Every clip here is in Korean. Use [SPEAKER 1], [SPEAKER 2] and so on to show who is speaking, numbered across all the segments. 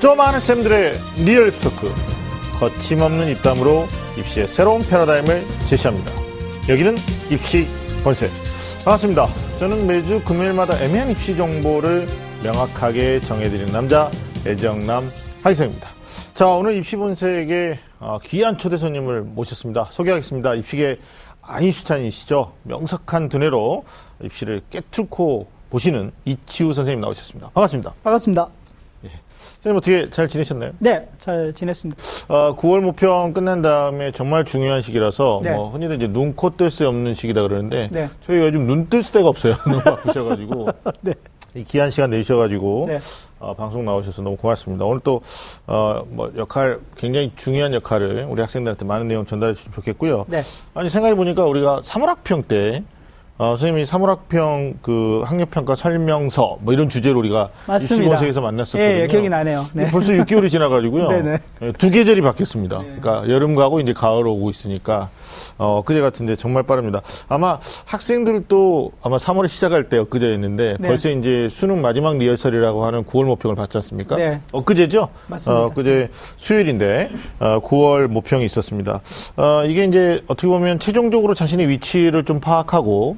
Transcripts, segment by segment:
[SPEAKER 1] 좀 아는 쌤들의 real talk 거침없는 입담으로 입시의 새로운 패러다임을 제시합니다. 여기는 입시 본색 반갑습니다. 저는 매주 금요일마다 애매한 입시 정보를 명확하게 정해드리는 남자 애정남 하기성입니다. 자 오늘 입시 본색에 어, 귀한 초대 손님을 모셨습니다. 소개하겠습니다. 입시계 아인슈타인이시죠. 명석한 두뇌로 입시를 꿰뚫고 보시는 이치우 선생님 나오셨습니다. 반갑습니다.
[SPEAKER 2] 반갑습니다.
[SPEAKER 1] 선생님 어떻게 잘 지내셨나요?
[SPEAKER 2] 네, 잘 지냈습니다.
[SPEAKER 1] 어, 9월 모평 끝난 다음에 정말 중요한 시기라서
[SPEAKER 2] 네.
[SPEAKER 1] 뭐 흔히들 이제 눈, 코 뜰 새 없는 시기다 그러는데
[SPEAKER 2] 네.
[SPEAKER 1] 저희가 요즘 눈뜰 데가 없어요. 너무 바쁘셔가지고
[SPEAKER 2] 네.
[SPEAKER 1] 이 귀한 시간 내주셔가지고
[SPEAKER 2] 네.
[SPEAKER 1] 어, 방송 나오셔서 너무 고맙습니다. 오늘 또 어, 뭐 역할 굉장히 중요한 역할을 우리 학생들한테 많은 내용 전달해 주시면 좋겠고요.
[SPEAKER 2] 네.
[SPEAKER 1] 아니 생각해 보니까 우리가 사물학평 때 어, 선생님이 사물학평 그 학력평가 설명서 뭐 이런 주제로 우리가
[SPEAKER 2] 맞습니다.
[SPEAKER 1] 입시본색에서 만났었거든요.
[SPEAKER 2] 예, 예, 기억이 나네요. 네.
[SPEAKER 1] 벌써 6개월이 지나가지고요.
[SPEAKER 2] 네네.
[SPEAKER 1] 예, 두 계절이 바뀌었습니다. 그러니까 여름 가고 이제 가을 오고 있으니까 어 그제 같은데 정말 빠릅니다. 아마 학생들도 아마 3월에 시작할 때 엊그제였는데
[SPEAKER 2] 네.
[SPEAKER 1] 벌써 이제 수능 마지막 리허설이라고 하는 9월 모평을 받지 않습니까?
[SPEAKER 2] 네.
[SPEAKER 1] 엊그제죠?
[SPEAKER 2] 맞습니다.
[SPEAKER 1] 어, 엊그제 수요일인데 어, 9월 모평이 있었습니다. 어, 이게 이제 어떻게 보면 최종적으로 자신의 위치를 좀 파악하고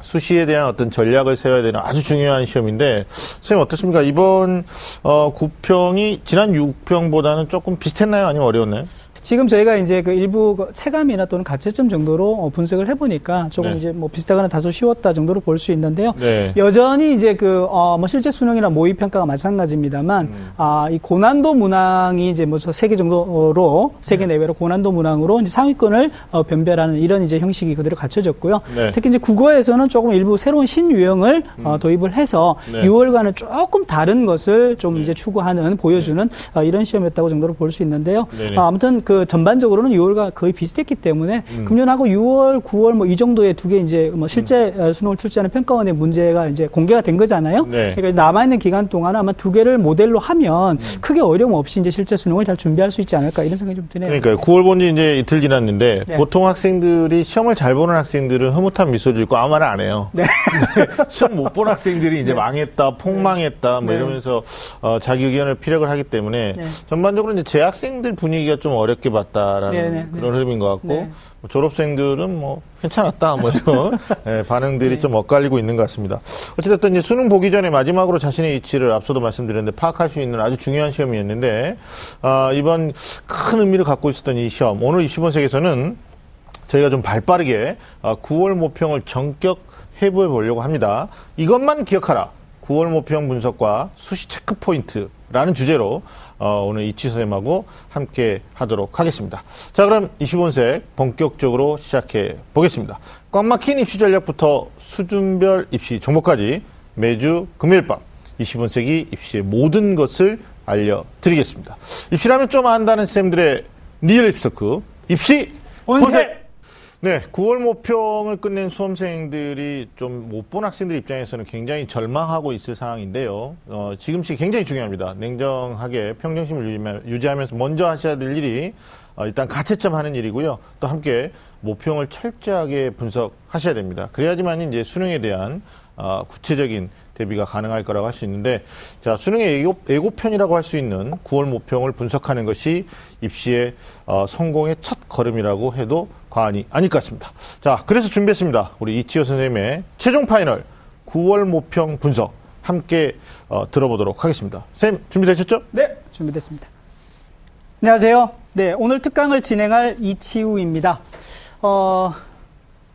[SPEAKER 1] 수시에 대한 어떤 전략을 세워야 되는 아주 중요한 시험인데 선생님 어떻습니까? 이번 어, 9평이 지난 6평보다는 조금 비슷했나요? 아니면 어려웠나요?
[SPEAKER 2] 지금 저희가 이제 그 일부 그 체감이나 또는 가채점 정도로 어, 분석을 해보니까 조금
[SPEAKER 1] 네.
[SPEAKER 2] 이제 뭐 비슷하거나 다소 쉬웠다 정도로 볼 수 있는데요.
[SPEAKER 1] 네.
[SPEAKER 2] 여전히 이제 그, 어, 뭐 실제 수능이나 모의 평가가 마찬가지입니다만,
[SPEAKER 1] 음.
[SPEAKER 2] 아, 이 고난도 문항이 이제 뭐 세 개 정도로, 세
[SPEAKER 1] 네.
[SPEAKER 2] 개 내외로 고난도 문항으로 이제 상위권을 어, 변별하는 이런 이제 형식이 그대로 갖춰졌고요.
[SPEAKER 1] 네.
[SPEAKER 2] 특히 이제 국어에서는 조금 일부 새로운 신유형을 어, 도입을 해서
[SPEAKER 1] 네.
[SPEAKER 2] 6월과는 조금 다른 것을 좀 이제 추구하는, 보여주는 어, 이런 시험이었다고 정도로 볼 수 있는데요. 아, 아무튼 그 전반적으로는 6월과 거의 비슷했기 때문에
[SPEAKER 1] 음.
[SPEAKER 2] 금년하고 6월, 9월 뭐 이 정도의 두 개 이제 뭐 실제 어, 수능을 출제하는 평가원의 문제가 이제 공개가 된 거잖아요.
[SPEAKER 1] 네.
[SPEAKER 2] 그러니까 남아 있는 기간 동안 아마 두 개를 모델로 하면
[SPEAKER 1] 음.
[SPEAKER 2] 크게 어려움 없이 이제 실제 수능을 잘 준비할 수 있지 않을까 이런 생각이 좀 드네요.
[SPEAKER 1] 그러니까요. 9월 본지 이제 이틀 지났는데
[SPEAKER 2] 네.
[SPEAKER 1] 보통 학생들이 시험을 잘 보는 학생들은 흐뭇한 미소 짓고 아무 말 안 해요.
[SPEAKER 2] 네.
[SPEAKER 1] 시험 못 본 학생들이 이제 망했다, 폭망했다, 뭐
[SPEAKER 2] 네.
[SPEAKER 1] 이러면서 어, 자기 의견을 피력을 하기 때문에
[SPEAKER 2] 네.
[SPEAKER 1] 전반적으로 이제 재학생들 분위기가 좀 어렵 게 봤다라는
[SPEAKER 2] 네, 네,
[SPEAKER 1] 그런 흐름인 것 같고
[SPEAKER 2] 네.
[SPEAKER 1] 뭐 졸업생들은 뭐 괜찮았다, 뭐 이런 예, 반응들이 좀 엇갈리고 있는 것 같습니다. 어쨌든 이제 수능 보기 전에 마지막으로 자신의 위치를 앞서도 말씀드렸는데 파악할 수 있는 아주 중요한 시험이었는데 아, 이번 큰 의미를 갖고 있었던 이 시험 오늘 20번색에서는 저희가 좀 발빠르게 아, 9월 모평을 전격 해부해 보려고 합니다. 이것만 기억하라. 9월 모평 분석과 수시 체크 포인트라는 주제로 어, 오늘 이치우 선생님하고 함께 하도록 하겠습니다. 자, 그럼 입시 본색 본격적으로 시작해 보겠습니다. 꽉 막힌 입시 전략부터 수준별 입시 정보까지 매주 금요일 밤 입시 본색이 입시의 모든 것을 알려드리겠습니다. 입시라면 좀 안다는 쌤들의 real 입시 talk 입시
[SPEAKER 2] 본색!
[SPEAKER 1] 네, 9월 모평을 끝낸 수험생들이 좀 못 본 학생들 입장에서는 굉장히 절망하고 있을 상황인데요. 어, 지금 시기 굉장히 중요합니다. 냉정하게 평정심을 유지하면서 먼저 하셔야 될 일이 어, 일단 가채점 하는 일이고요. 또 함께 모평을 철저하게 분석하셔야 됩니다. 그래야지만 이제 수능에 대한 어, 구체적인 대비가 가능할 거라고 할 수 있는데 자 수능의 예고, 예고 편이라고 할 수 있는 9월 모평을 분석하는 것이 입시의 어, 성공의 첫 걸음이라고 해도 과언이 아닐 것 같습니다. 자 그래서 준비했습니다. 우리 이치우 선생님의 최종 final 9월 모평 분석 함께 어, 들어보도록 하겠습니다. 쌤 준비되셨죠?
[SPEAKER 2] 네, 준비됐습니다. 안녕하세요. 네, 오늘 특강을 진행할 이치우입니다. 어,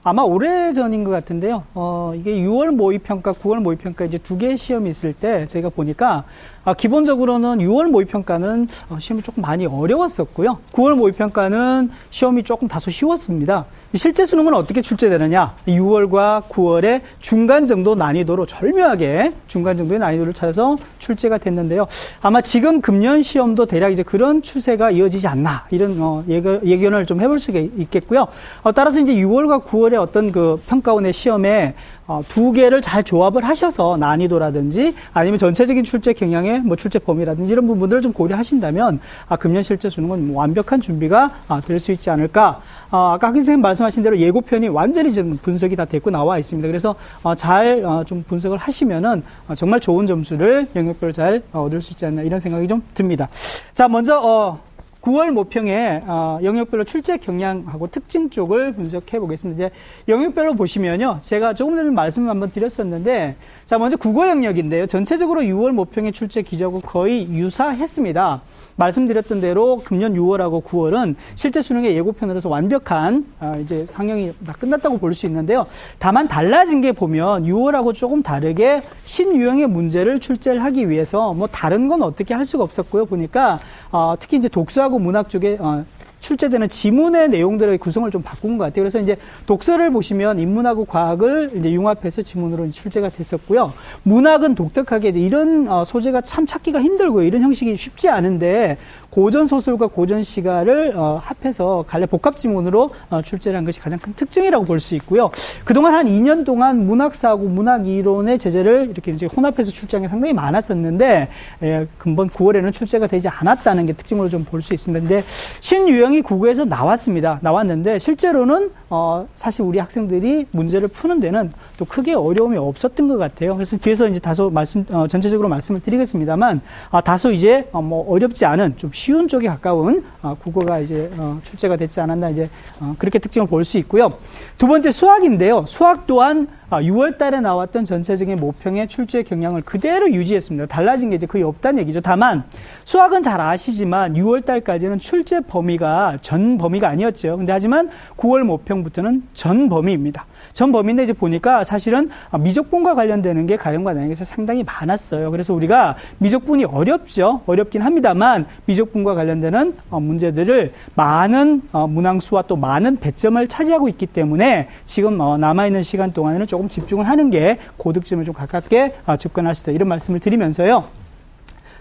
[SPEAKER 2] 아마 오래 전인 것 같은데요. 어, 이게 6월 모의평가, 9월 모의평가 이제 두 개의 시험이 있을 때 저희가 보니까 아, 기본적으로는 6월 모의평가는 어, 시험이 조금 많이 어려웠었고요. 9월 모의평가는 시험이 조금 다소 쉬웠습니다. 실제 수능은 어떻게 출제되느냐? 6월과 9월의 중간 정도 난이도로 절묘하게 중간 정도의 난이도를 찾아서 출제가 됐는데요. 아마 지금 금년 시험도 대략 이제 그런 추세가 이어지지 않나 이런 어, 예견, 예견을 좀 해볼 수가 있겠고요. 어, 따라서 이제 6월과 9월의 어떤 그 평가원의 시험에 어, 두 개를 잘 조합을 하셔서 난이도라든지 아니면 전체적인 출제 경향의 뭐 출제 범위라든지 이런 부분들을 좀 고려하신다면 아, 금년 실제 수능은 뭐 완벽한 준비가 아, 될 수 있지 않을까. 아, 아까 학 선생님 말씀하신 대로 예고편이 완전히 지금 분석이 다 됐고 나와 있습니다. 그래서 어, 잘좀 어, 분석을 하시면은 어, 정말 좋은 점수를 영역별로 잘 어, 얻을 수 있지 않나 이런 생각이 좀 듭니다. 자, 먼저 어, 9월 모평에 어, 영역별로 출제 경향하고 특징 쪽을 분석해 보겠습니다. 영역별로 보시면요. 제가 조금 전에 말씀을 한번 드렸었는데 자, 먼저 국어 영역인데요. 전체적으로 6월 모평의 출제 기조하고 거의 유사했습니다. 말씀드렸던 대로 금년 6월하고 9월은 실제 수능의 예고편으로서 완벽한 아, 이제 상영이 다 끝났다고 볼 수 있는데요. 다만 달라진 게 보면 6월하고 조금 다르게 신유형의 문제를 출제를 하기 위해서 뭐 다른 건 어떻게 할 수가 없었고요. 보니까 어, 특히 이제 독서하고 문학 쪽에 어, 출제되는 지문의 내용들의 구성을 좀 바꾼 것 같아요. 그래서 이제 독서를 보시면 인문하고 과학을 이제 융합해서 지문으로 출제가 됐었고요. 문학은 독특하게 이런 어, 소재가 참 찾기가 힘들고 이런 형식이 쉽지 않은데 고전 소설과 고전 시가를 어, 합해서 갈래 복합 지문으로 어, 출제를 한 것이 가장 큰 특징이라고 볼 수 있고요. 그동안 한 2년 동안 문학사하고 문학 이론의 제재를 이렇게 이제 혼합해서 출제한 게 상당히 많았었는데 예, 근본 9월에는 출제가 되지 않았다는 게 특징으로 좀 볼 수 있습니다. 근데 신유형 이 국어에서 나왔습니다. 나왔는데 실제로는 어, 사실 우리 학생들이 문제를 푸는 데는 또 크게 어려움이 없었던 것 같아요. 그래서 뒤에서 이제 다소 말씀 어, 전체적으로 말씀을 드리겠습니다만 아, 다소 이제 어, 뭐 어렵지 않은 좀 쉬운 쪽에 가까운 어, 국어가 이제 어, 출제가 됐지 않았나 이제 어, 그렇게 특징을 볼 수 있고요. 두 번째 수학인데요. 수학 또한 6월 아, 달에 나왔던 전체적인 모평의 출제 경향을 그대로 유지했습니다. 달라진 게 이제 거의 없다는 얘기죠. 다만 수학은 잘 아시지만 6월 달까지는 출제 범위가 전 범위가 아니었죠. 근데 하지만 9월 모평부터는 전 범위입니다. 전 범위인데 이제 보니까 사실은 미적분과 관련되는 게 가형과 나형에서 상당히 많았어요. 그래서 우리가 미적분이 어렵죠. 어렵긴 합니다만 미적분과 관련되는 어, 문제들을 많은 어, 문항수와 또 많은 배점을 차지하고 있기 때문에 지금 어, 남아있는 시간 동안에는 조금 집중을 하는 게 고득점을 좀 가깝게 접근할 수 있다. 이런 말씀을 드리면서요.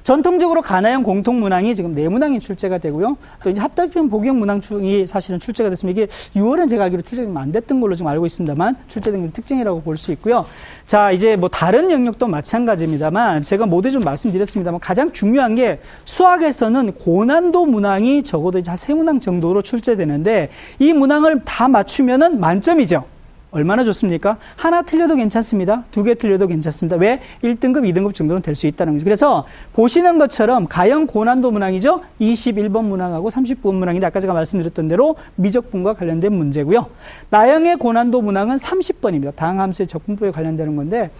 [SPEAKER 2] 전통적으로 가나형 공통 문항이 지금 네 문항이 출제가 되고요. 또 이제 합달편 복용 문항이 사실은 출제가 됐습니다. 이게 6월엔 제가 알기로 출제가 안 됐던 걸로 지금 알고 있습니다만 출제된 특징이라고 볼 수 있고요. 자, 이제 뭐 다른 영역도 마찬가지입니다만 제가 모두 좀 말씀드렸습니다만 가장 중요한 게 수학에서는 고난도 문항이 적어도 이제 한 세 문항 정도로 출제되는데 이 문항을 다 맞추면은 만점이죠. 얼마나 좋습니까? 하나 틀려도 괜찮습니다. 두 개 틀려도 괜찮습니다. 왜? 1등급, 2등급 정도는 될 수 있다는 거죠. 그래서 보시는 것처럼 가형 고난도 문항이죠. 21번 문항하고 30번 문항인데 아까 제가 말씀드렸던 대로 미적분과 관련된 문제고요. 나형의 고난도 문항은 30번입니다. 다항함수의 적분법에 관련되는 건데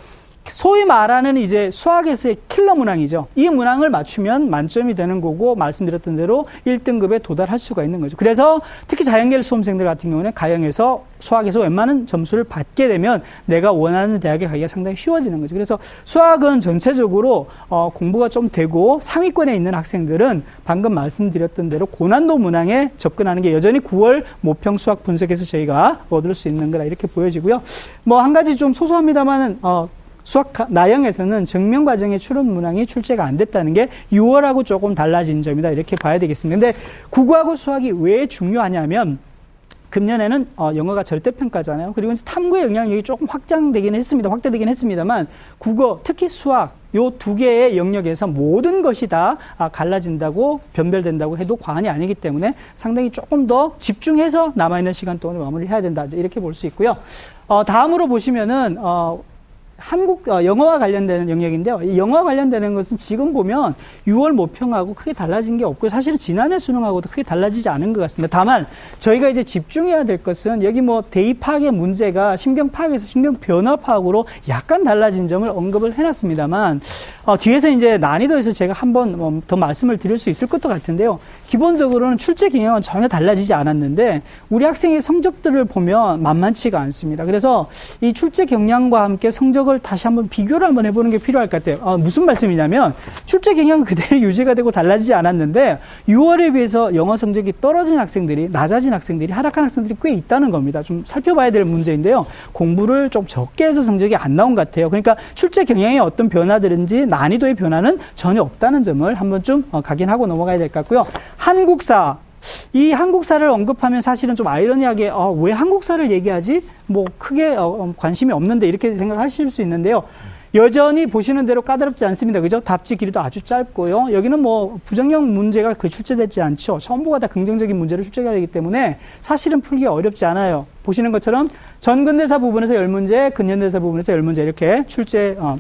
[SPEAKER 2] 소위 말하는 이제 수학에서의 킬러 문항이죠. 이 문항을 맞추면 만점이 되는 거고 말씀드렸던 대로 1등급에 도달할 수가 있는 거죠. 그래서 특히 자연계열 수험생들 같은 경우는 가형에서 수학에서 웬만한 점수를 받게 되면 내가 원하는 대학에 가기가 상당히 쉬워지는 거죠. 그래서 수학은 전체적으로 어, 공부가 좀 되고 상위권에 있는 학생들은 방금 말씀드렸던 대로 고난도 문항에 접근하는 게 여전히 9월 모평 수학 분석에서 저희가 얻을 수 있는 거라 이렇게 보여지고요. 뭐 한 가지 좀 소소합니다만은 어, 수학 나형에서는 증명 과정의 출원 문항이 출제가 안 됐다는 게 6월하고 조금 달라진 점이다 이렇게 봐야 되겠습니다. 근데 국어하고 수학이 왜 중요하냐면 금년에는 어, 영어가 절대평가잖아요. 그리고 탐구의 영향력이 조금 확장되긴 했습니다. 확대되긴 했습니다만 국어, 특히 수학 요 두 개의 영역에서 모든 것이 다 아, 갈라진다고 변별된다고 해도 과언이 아니기 때문에 상당히 조금 더 집중해서 남아있는 시간 동안에 마무리해야 된다 이렇게 볼 수 있고요. 어, 다음으로 보시면은 어, 한국 어, 영어와 관련되는 영역인데요. 이 영어와 관련되는 것은 지금 보면 6월 모평하고 크게 달라진 게 없고 사실은 지난해 수능하고도 크게 달라지지 않은 것 같습니다. 다만 저희가 이제 집중해야 될 것은 여기 뭐 대입 파악의 문제가 신경 파악에서 신경 변화 파악으로 약간 달라진 점을 언급을 해놨습니다만 어, 뒤에서 이제 난이도에서 제가 한번 뭐더 말씀을 드릴 수 있을 것도 같은데요. 기본적으로는 출제 경향은 전혀 달라지지 않았는데 우리 학생의 성적들을 보면 만만치가 않습니다. 그래서 이 출제 경향과 함께 성적을 다시 한번 비교를 한번 해보는 게 필요할 것 같아요. 어, 무슨 말씀이냐면 출제 경향은 그대로 유지가 되고 달라지지 않았는데 6월에 비해서 영어 성적이 떨어진 학생들이 낮아진 학생들이 하락한 학생들이 꽤 있다는 겁니다. 좀 살펴봐야 될 문제인데요. 공부를 좀 적게 해서 성적이 안 나온 것 같아요. 그러니까 출제 경향에 어떤 변화들인지 난이도의 변화는 전혀 없다는 점을 한번 좀 어, 각인하고 넘어가야 될 것 같고요. 한국사 이 한국사를 언급하면 사실은 좀 아이러니하게 어, 왜 한국사를 얘기하지? 뭐 크게 어, 어, 관심이 없는데 이렇게 생각하실 수 있는데요. 여전히 보시는 대로 까다롭지 않습니다. 그죠? 답지 길이도 아주 짧고요. 여기는 뭐 부정형 문제가 그 출제되지 않죠. 전부가 다 긍정적인 문제를 출제가 되기 때문에 사실은 풀기 어렵지 않아요. 보시는 것처럼 전근대사 부분에서 열문제, 근현대사 부분에서 열문제 이렇게 출제 어,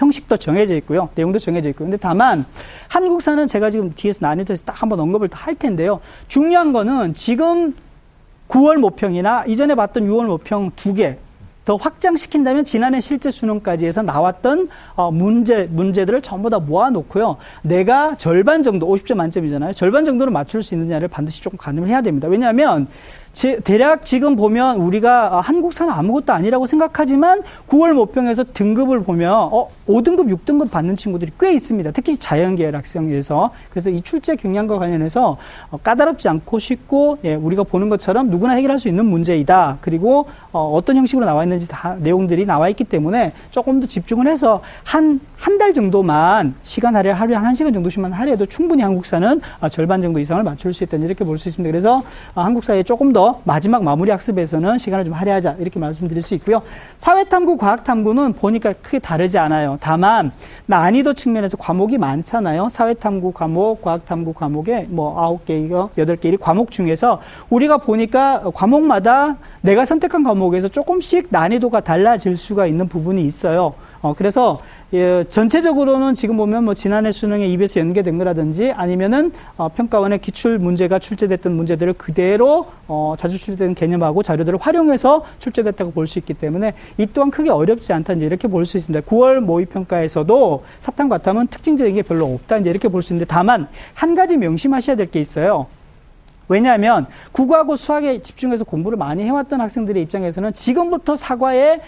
[SPEAKER 2] 형식도 정해져 있고요. 내용도 정해져 있고요. 근데 다만 한국사는 제가 지금 뒤에서 난이도에서 딱 한번 언급을 할 텐데요. 중요한 거는 지금 9월 모평이나 이전에 봤던 6월 모평 두 개, 더 확장시킨다면 지난해 실제 수능까지 해서 나왔던 어, 문제 문제들을 전부 다 모아놓고요. 내가 절반 정도 50점 만점이잖아요. 절반 정도를 맞출 수 있느냐를 반드시 조금 가늠을 해야 됩니다. 왜냐하면 제, 대략 지금 보면 우리가 아, 한국사는 아무것도 아니라고 생각하지만 9월 모평에서 등급을 보면 어, 5등급, 6등급 받는 친구들이 꽤 있습니다. 특히 자연계열 학생에서. 그래서 이 출제 경향과 관련해서 어, 까다롭지 않고 쉽고 예, 우리가 보는 것처럼 누구나 해결할 수 있는 문제이다. 그리고 어, 어떤 형식으로 나와 있는지 다 내용들이 나와 있기 때문에 조금 더 집중을 해서 한 한 달 정도만 시간 할애 하루에 한 1시간 정도씩만 할애해도 충분히 한국사는 어, 절반 정도 이상을 맞출 수 있다. 이렇게 볼 수 있습니다. 그래서 어, 한국사에 조금 더더 마지막 마무리 학습에서는 시간을 좀 할애하자 이렇게 말씀드릴 수 있고요. 사회탐구, 과학탐구는 보니까 크게 다르지 않아요. 다만 난이도 측면에서 과목이 많잖아요. 사회탐구 과목, 과학탐구 과목에 뭐 아홉 개이거 여덟 개의 과목 중에서 우리가 보니까 과목마다 내가 선택한 과목에서 조금씩 난이도가 달라질 수가 있는 부분이 있어요. 어, 그래서 예, 전체적으로는 지금 보면 뭐 지난해 수능에 EBS 연계된 거라든지 아니면은 어, 평가원의 기출 문제가 출제됐던 문제들을 그대로 어, 자주 출제된 개념하고 자료들을 활용해서 출제됐다고 볼 수 있기 때문에 이 또한 크게 어렵지 않다 이제 이렇게 볼 수 있습니다. 9월 모의 평가에서도 사탐 과탐은 특징적인 게 별로 없다 이제 이렇게 볼 수 있는데 다만 한 가지 명심하셔야 될 게 있어요. 왜냐하면 국어하고 수학에 집중해서 공부를 많이 해왔던 학생들의 입장에서는 지금부터 사과에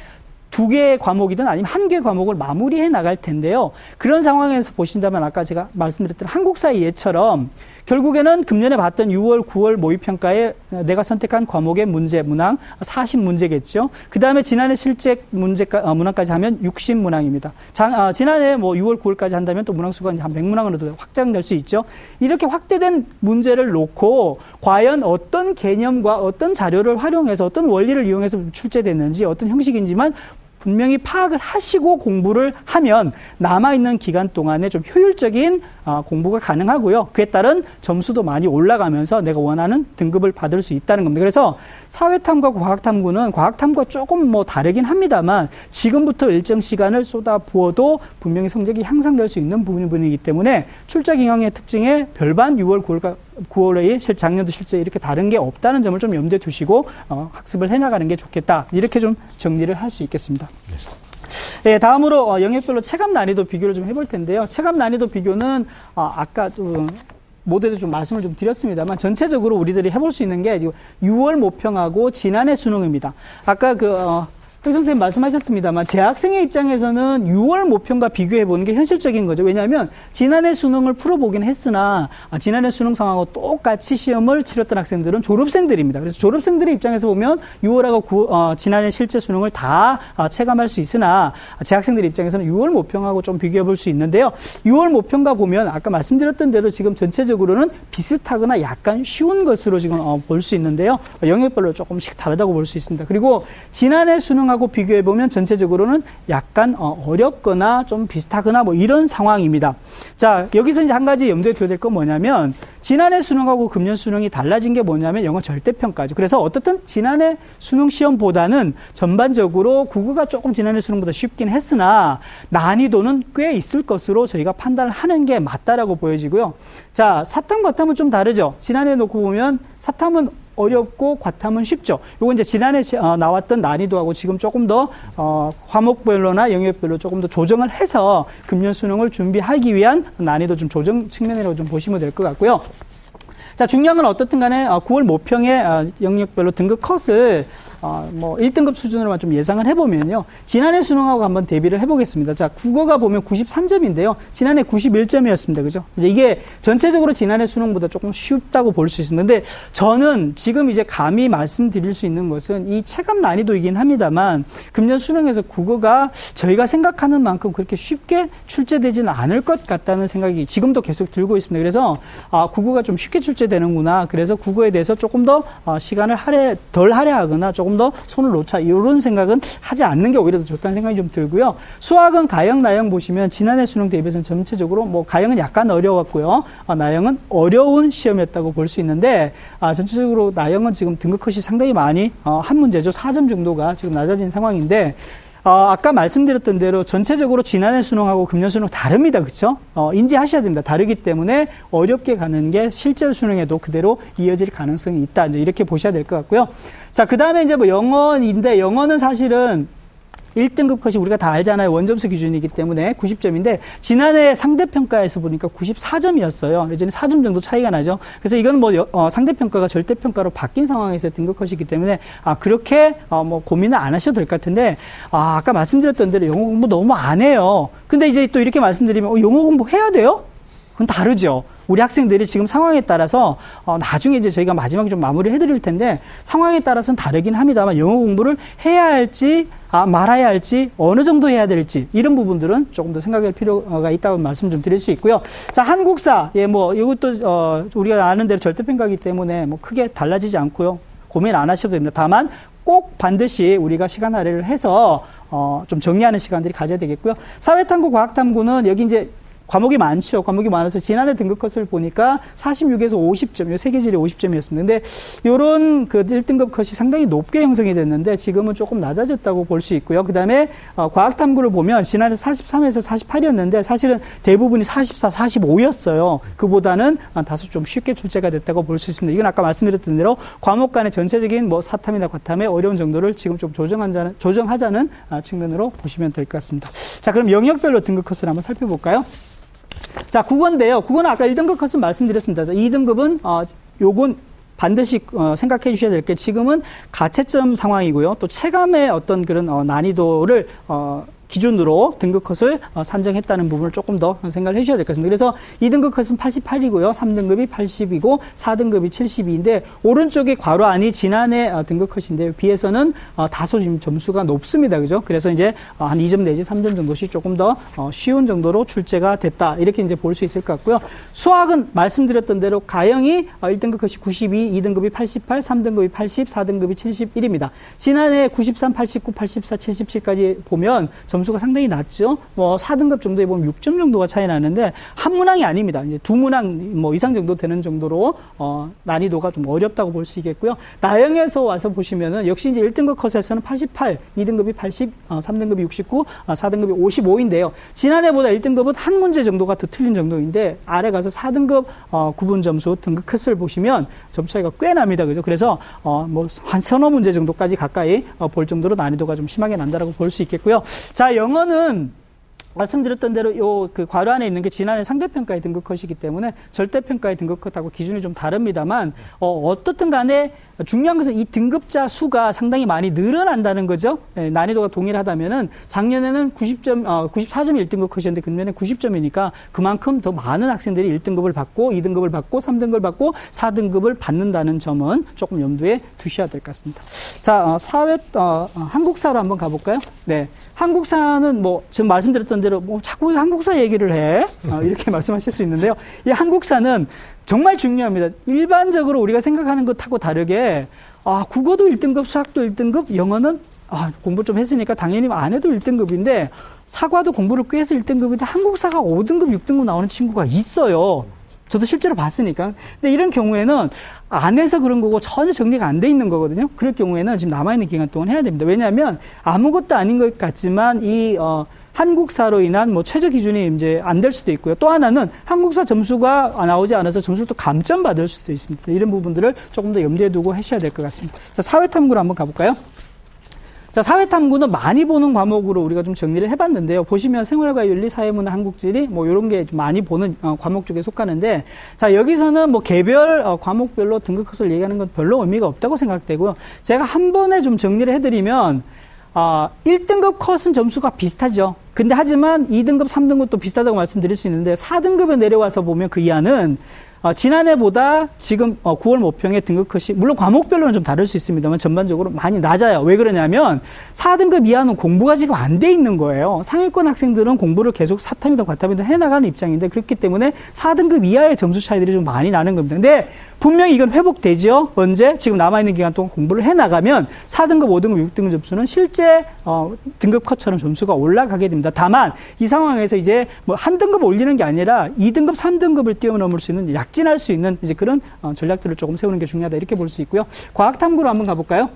[SPEAKER 2] 두 개의 과목이든 아니면 한 개의 과목을 마무리해 나갈 텐데요. 그런 상황에서 보신다면 아까 제가 말씀드렸던 한국사 예처럼 결국에는 금년에 봤던 6월, 9월 모의평가에 내가 선택한 과목의 문제, 문항 40문제겠죠. 그 다음에 지난해 실제 문제, 어, 문항까지 하면 60문항입니다. 어, 지난해 뭐 6월, 9월까지 한다면 또 문항 수가 한 100문항으로 확장될 수 있죠. 이렇게 확대된 문제를 놓고 과연 어떤 개념과 어떤 자료를 활용해서 어떤 원리를 이용해서 출제됐는지 어떤 형식인지만 분명히 파악을 하시고 공부를 하면 남아있는 기간 동안에 좀 효율적인 어, 공부가 가능하고요. 그에 따른 점수도 많이 올라가면서 내가 원하는 등급을 받을 수 있다는 겁니다. 그래서 사회탐과 과학탐구는 과학탐구가 조금 뭐 다르긴 합니다만 지금부터 일정 시간을 쏟아 부어도 분명히 성적이 향상될 수 있는 부분이기 때문에 출제 경향의 특징에 별반 6월 9월 9월에 실 작년도 실제 이렇게 다른 게 없다는 점을 좀 염두에 두시고 어, 학습을 해나가는 게 좋겠다 이렇게 좀 정리를 할 수 있겠습니다. 네. 네, 다음으로 어, 영역별로 체감 난이도 비교를 좀 해볼 텐데요. 체감 난이도 비교는 어, 아까 좀 모두에도 좀 말씀을 좀 드렸습니다만 전체적으로 우리들이 해볼 수 있는 게 6월 모평하고 지난해 수능입니다. 아까 그 어, 흑 선생님 말씀하셨습니다만 재학생의 입장에서는 6월 모평과 비교해 보는 게 현실적인 거죠. 왜냐하면 지난해 수능을 풀어보긴 했으나 아, 지난해 수능 상황하고 똑같이 시험을 치렀던 학생들은 졸업생들입니다. 그래서 졸업생들의 입장에서 보면 6월하고 9, 어, 지난해 실제 수능을 다 어, 체감할 수 있으나 재학생들 입장에서는 6월 모평하고 좀 비교해 볼 수 있는데요. 6월 모평과 보면 아까 말씀드렸던 대로 지금 전체적으로는 비슷하거나 약간 쉬운 것으로 지금 어, 볼 수 있는데요. 영역별로 조금씩 다르다고 볼 수 있습니다. 그리고 지난해 수능 수능하고 비교해 보면 전체적으로는 약간 어, 어렵거나 좀 비슷하거나 뭐 이런 상황입니다. 자, 여기서 이제 한 가지 염두에 둬야 될 건 뭐냐면 지난해 수능하고 금년 수능이 달라진 게 뭐냐면 영어 절대평가죠. 그래서 어떻든 지난해 수능 시험보다는 전반적으로 국어가 조금 지난해 수능보다 쉽긴 했으나 난이도는 꽤 있을 것으로 저희가 판단을 하는 게 맞다라고 보여지고요. 자, 사탐, 과탐은 좀 다르죠. 지난해 놓고 보면 사탐은 어렵고 과탐은 쉽죠. 요거 이제 지난해 어, 나왔던 난이도하고 지금 조금 더 어, 과목별로나 영역별로 조금 더 조정을 해서 금년 수능을 준비하기 위한 난이도 좀 조정 측면이라고 좀 보시면 될 것 같고요. 자, 중요한 건 어떻든 간에 9월 어, 모평의 어, 영역별로 등급 컷을 어, 뭐 1등급 수준으로만 좀 예상을 해보면요. 지난해 수능하고 한번 대비를 해보겠습니다. 자, 국어가 보면 93점인데요. 지난해 91점이었습니다. 그죠? 이게 전체적으로 지난해 수능보다 조금 쉽다고 볼 수 있는데 저는 지금 이제 감히 말씀드릴 수 있는 것은 이 체감 난이도이긴 합니다만 금년 수능에서 국어가 저희가 생각하는 만큼 그렇게 쉽게 출제되지는 않을 것 같다는 생각이 지금도 계속 들고 있습니다. 그래서 아, 국어가 좀 쉽게 출제 숙제되는구나. 그래서 국어에 대해서 조금 더 어, 시간을 할애, 덜 할애하거나 조금 더 손을 놓자. 이런 생각은 하지 않는 게 오히려 더 좋다는 생각이 좀 들고요. 수학은 가형, 나형 보시면 지난해 수능 대비해서는 전체적으로 뭐 가형은 약간 어려웠고요. 어, 나형은 어려운 시험이었다고 볼 수 있는데 아, 전체적으로 나형은 지금 등급 컷이 상당히 많이 어, 한 문제죠. 4점 정도가 지금 낮아진 상황인데 어, 아까 말씀드렸던 대로 전체적으로 지난해 수능하고 금년 수능 다릅니다. 그렇죠? 어, 인지하셔야 됩니다. 다르기 때문에 어렵게 가는 게 실제 수능에도 그대로 이어질 가능성이 있다. 이제 이렇게 보셔야 될 것 같고요. 자, 그다음에 이제 뭐 영어인데 영어는 사실은 1등급 컷이 우리가 다 알잖아요. 원점수 기준이기 때문에 90점인데 지난해 상대평가에서 보니까 94점이었어요. 예전에 4점 정도 차이가 나죠. 그래서 이건 뭐 어, 상대평가가 절대평가로 바뀐 상황에서 등급 컷이기 때문에 아 그렇게 어, 뭐 고민을 안 하셔도 될 것 같은데 아 아까 말씀드렸던 대로 영어 공부 너무 안 해요. 근데 이제 또 이렇게 말씀드리면 어, 영어 공부 해야 돼요? 그건 다르죠. 우리 학생들이 지금 상황에 따라서 어, 나중에 이제 저희가 마지막에 좀 마무리를 해드릴 텐데 상황에 따라서는 다르긴 합니다만 영어 공부를 해야 할지 아, 말아야 할지 어느 정도 해야 될지 이런 부분들은 조금 더 생각할 필요가 있다고 말씀 좀 드릴 수 있고요. 자 한국사 예뭐 이것도 어, 우리가 아는 대로 절대평가기 때문에 뭐 크게 달라지지 않고요. 고민 안 하셔도 됩니다. 다만 꼭 반드시 우리가 시간 할애를 해서 어, 좀 정리하는 시간들이 가져야 되겠고요. 사회탐구, 과학탐구는 여기 이제 과목이 많죠. 과목이 많아서 지난해 등급 컷을 보니까 46에서 50점, 세계지리 50점이었습니다. 근데 요런 그 1등급 컷이 상당히 높게 형성이 됐는데 지금은 조금 낮아졌다고 볼 수 있고요. 그 다음에 어, 과학 탐구를 보면 지난해 43에서 48이었는데 사실은 대부분이 44, 45였어요. 그보다는 다소 좀 쉽게 출제가 됐다고 볼 수 있습니다. 이건 아까 말씀드렸던 대로 과목 간의 전체적인 뭐 사탐이나 과탐의 어려운 정도를 지금 좀 조정하자는, 조정하자는 아, 측면으로 보시면 될 것 같습니다. 자, 그럼 영역별로 등급 컷을 한번 살펴볼까요? 자, 국어인데요. 국어는 아까 1등급 컷은 말씀드렸습니다. 2등급은, 어, 요건 반드시 어, 생각해 주셔야 될 게 지금은 가채점 상황이고요. 또 체감의 어떤 그런 어, 난이도를 어, 기준으로 등급 컷을 어, 산정했다는 부분을 조금 더 생각을 해주셔야 될 것 같습니다. 그래서 2등급 컷은 88이고요. 3등급이 80이고 4등급이 72인데 오른쪽이 괄호 안이 지난해 어, 등급 컷인데 비해서는 어, 다소 지금 점수가 높습니다. 그죠? 그래서 이제 한 2점 내지 3점 정도씩 조금 더 쉬운 정도로 출제가 됐다. 이렇게 이제 볼 수 있을 것 같고요. 수학은 말씀드렸던 대로 가형이 1등급 컷이 92, 2등급이 88, 3등급이 80, 4등급이 71입니다. 지난해 93, 89, 84, 77까지 보면 점 점수가 상당히 낮죠. 뭐 4등급 정도에 보면 6점 정도가 차이 나는데 한 문항이 아닙니다. 이제 두 문항 뭐 이상 정도 되는 정도로 어 난이도가 좀 어렵다고 볼 수 있겠고요. 나영에서 와서 보시면은 역시 이제 1등급 컷에서는 88, 2등급이 80, 어 3등급이 69, 어 4등급이 55인데요. 지난해보다 1등급은 한 문제 정도가 더 틀린 정도인데 아래 가서 4등급 어 구분 점수 등급 컷을 보시면 점수 차이가 꽤 납니다. 그죠? 그래서 어 뭐한 서너 문제 정도까지 가까이 어 볼 정도로 난이도가 좀 심하게 난다라고 볼 수 있겠고요. 자, 영어는 말씀드렸던 대로 요 그 괄호 안에 있는 게 지난해 상대평가의 등급 컷이기 때문에 절대평가의 등급 컷하고 기준이 좀 다릅니다만 어, 어떻든 간에 중요한 것은 이 등급자 수가 상당히 많이 늘어난다는 거죠. 예, 난이도가 동일하다면은 작년에는 90점, 어, 94점이 1등급 컷이었는데 금년에 90점이니까 그만큼 더 많은 학생들이 1등급을 받고 2등급을 받고 3등급을 받고 4등급을 받는다는 점은 조금 염두에 두셔야 될 것 같습니다. 자, 어, 사회, 어, 어, 한국사로 한번 가볼까요? 네. 한국사는 뭐 지금 말씀드렸던 대로 뭐 자꾸 한국사 얘기를 해 어, 이렇게 말씀하실 수 있는데요. 이 한국사는 정말 중요합니다. 일반적으로 우리가 생각하는 것하고 다르게 아 국어도 1등급, 수학도 1등급, 영어는 아 공부 좀 했으니까 당연히 안 해도 1등급인데 사과도 공부를 꽤 해서 1등급인데 한국사가 5등급, 6등급 나오는 친구가 있어요. 저도 실제로 봤으니까. 근데 이런 경우에는 안 해서 그런 거고 전혀 정리가 안 돼 있는 거거든요. 그럴 경우에는 지금 남아있는 기간 동안 해야 됩니다. 왜냐하면 아무것도 아닌 것 같지만 이, 어, 한국사로 인한 뭐 최저 기준이 이제 안 될 수도 있고요. 또 하나는 한국사 점수가 나오지 않아서 점수를 또 감점 받을 수도 있습니다. 이런 부분들을 조금 더 염두에 두고 하셔야 될 것 같습니다. 자, 사회탐구로 한번 가볼까요? 자, 사회탐구는 많이 보는 과목으로 우리가 좀 정리를 해봤는데요. 보시면 생활과 윤리, 사회문화, 한국지리 뭐 이런 게 좀 많이 보는 어, 과목 쪽에 속하는데 자 여기서는 뭐 개별 어, 과목별로 등급 컷을 얘기하는 건 별로 의미가 없다고 생각되고요. 제가 한 번에 좀 정리를 해드리면 어, 1등급 컷은 점수가 비슷하죠. 근데 하지만 2등급, 3등급도 비슷하다고 말씀드릴 수 있는데 4등급에 내려와서 보면 그 이하는 어, 지난해보다 지금 어, 9월 모평의 등급 컷이 물론 과목별로는 좀 다를 수 있습니다만 전반적으로 많이 낮아요. 왜 그러냐면 4등급 이하는 공부가 지금 안 돼 있는 거예요. 상위권 학생들은 공부를 계속 사탐이든 과탐이든 해나가는 입장인데 그렇기 때문에 4등급 이하의 점수 차이들이 좀 많이 나는 겁니다. 근데 분명히 이건 회복되죠. 언제? 지금 남아있는 기간 동안 공부를 해나가면 4등급, 5등급, 6등급 점수는 실제 어, 등급 컷처럼 점수가 올라가게 됩니다. 다만 이 상황에서 이제 뭐 한 등급 올리는 게 아니라 2등급, 3등급을 뛰어넘을 수 있는 약진할 수 있는 이제 그런 어, 전략들을 조금 세우는 게 중요하다 이렇게 볼 수 있고요. 과학탐구로 한번 가볼까요?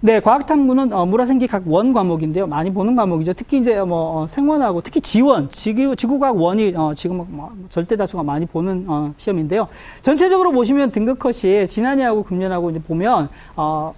[SPEAKER 2] 네, 과학탐구는 어, 물화생기 각원 과목인데요. 많이 보는 과목이죠. 특히 이제 뭐 어, 생원하고 특히 지원, 지구, 지구과학 원이 어, 지금 뭐, 절대 다수가 많이 보는 어, 시험인데요. 전체적으로 보시면 등급 컷이 지난해하고 금년하고 이제 보면 어,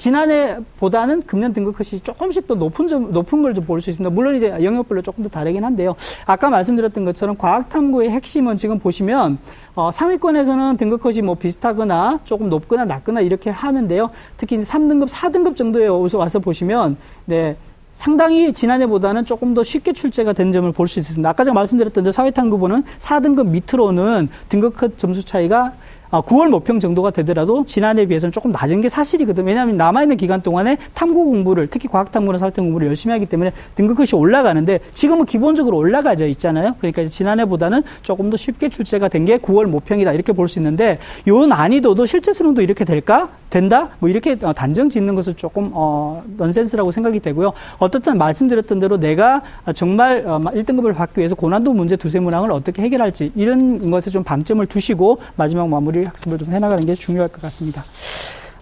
[SPEAKER 2] 지난해보다는 금년 등급 컷이 조금씩 더 높은 점, 높은 걸 좀 볼 수 있습니다. 물론 이제 영역별로 조금 더 다르긴 한데요. 아까 말씀드렸던 것처럼 과학탐구의 핵심은 지금 보시면 어, 상위권에서는 등급 컷이 뭐 비슷하거나 조금 높거나 낮거나 이렇게 하는데요. 특히 이제 3등급, 4등급 정도에 와서 보시면 네. 상당히 지난해보다는 조금 더 쉽게 출제가 된 점을 볼 수 있습니다. 아까 제가 말씀드렸던 데 사회탐구부는 4등급 밑으로는 등급 컷 점수 차이가 9월 아, 모평 정도가 되더라도 지난해에 비해서는 조금 낮은 게 사실이거든요. 왜냐하면 남아있는 기간 동안에 탐구 공부를, 특히 과학탐구나 사회탐 공부를 열심히 하기 때문에 등급컷이 올라가는데 지금은 기본적으로 올라가져 있잖아요. 그러니까 지난해보다는 조금 더 쉽게 출제가 된 게 9월 모평이다. 이렇게 볼 수 있는데 요 난이도도 실제 수능도 이렇게 될까? 된다? 뭐 이렇게 어, 단정 짓는 것은 조금 어, 넌센스라고 생각이 되고요. 어떻든 말씀드렸던 대로 내가 정말 어, 1등급을 받기 위해서 고난도 문제 두세 문항을 어떻게 해결할지 이런 것에 좀 방점을 두시고 마지막 마무리 를 학습을 좀 해나가는 게 중요할 것 같습니다.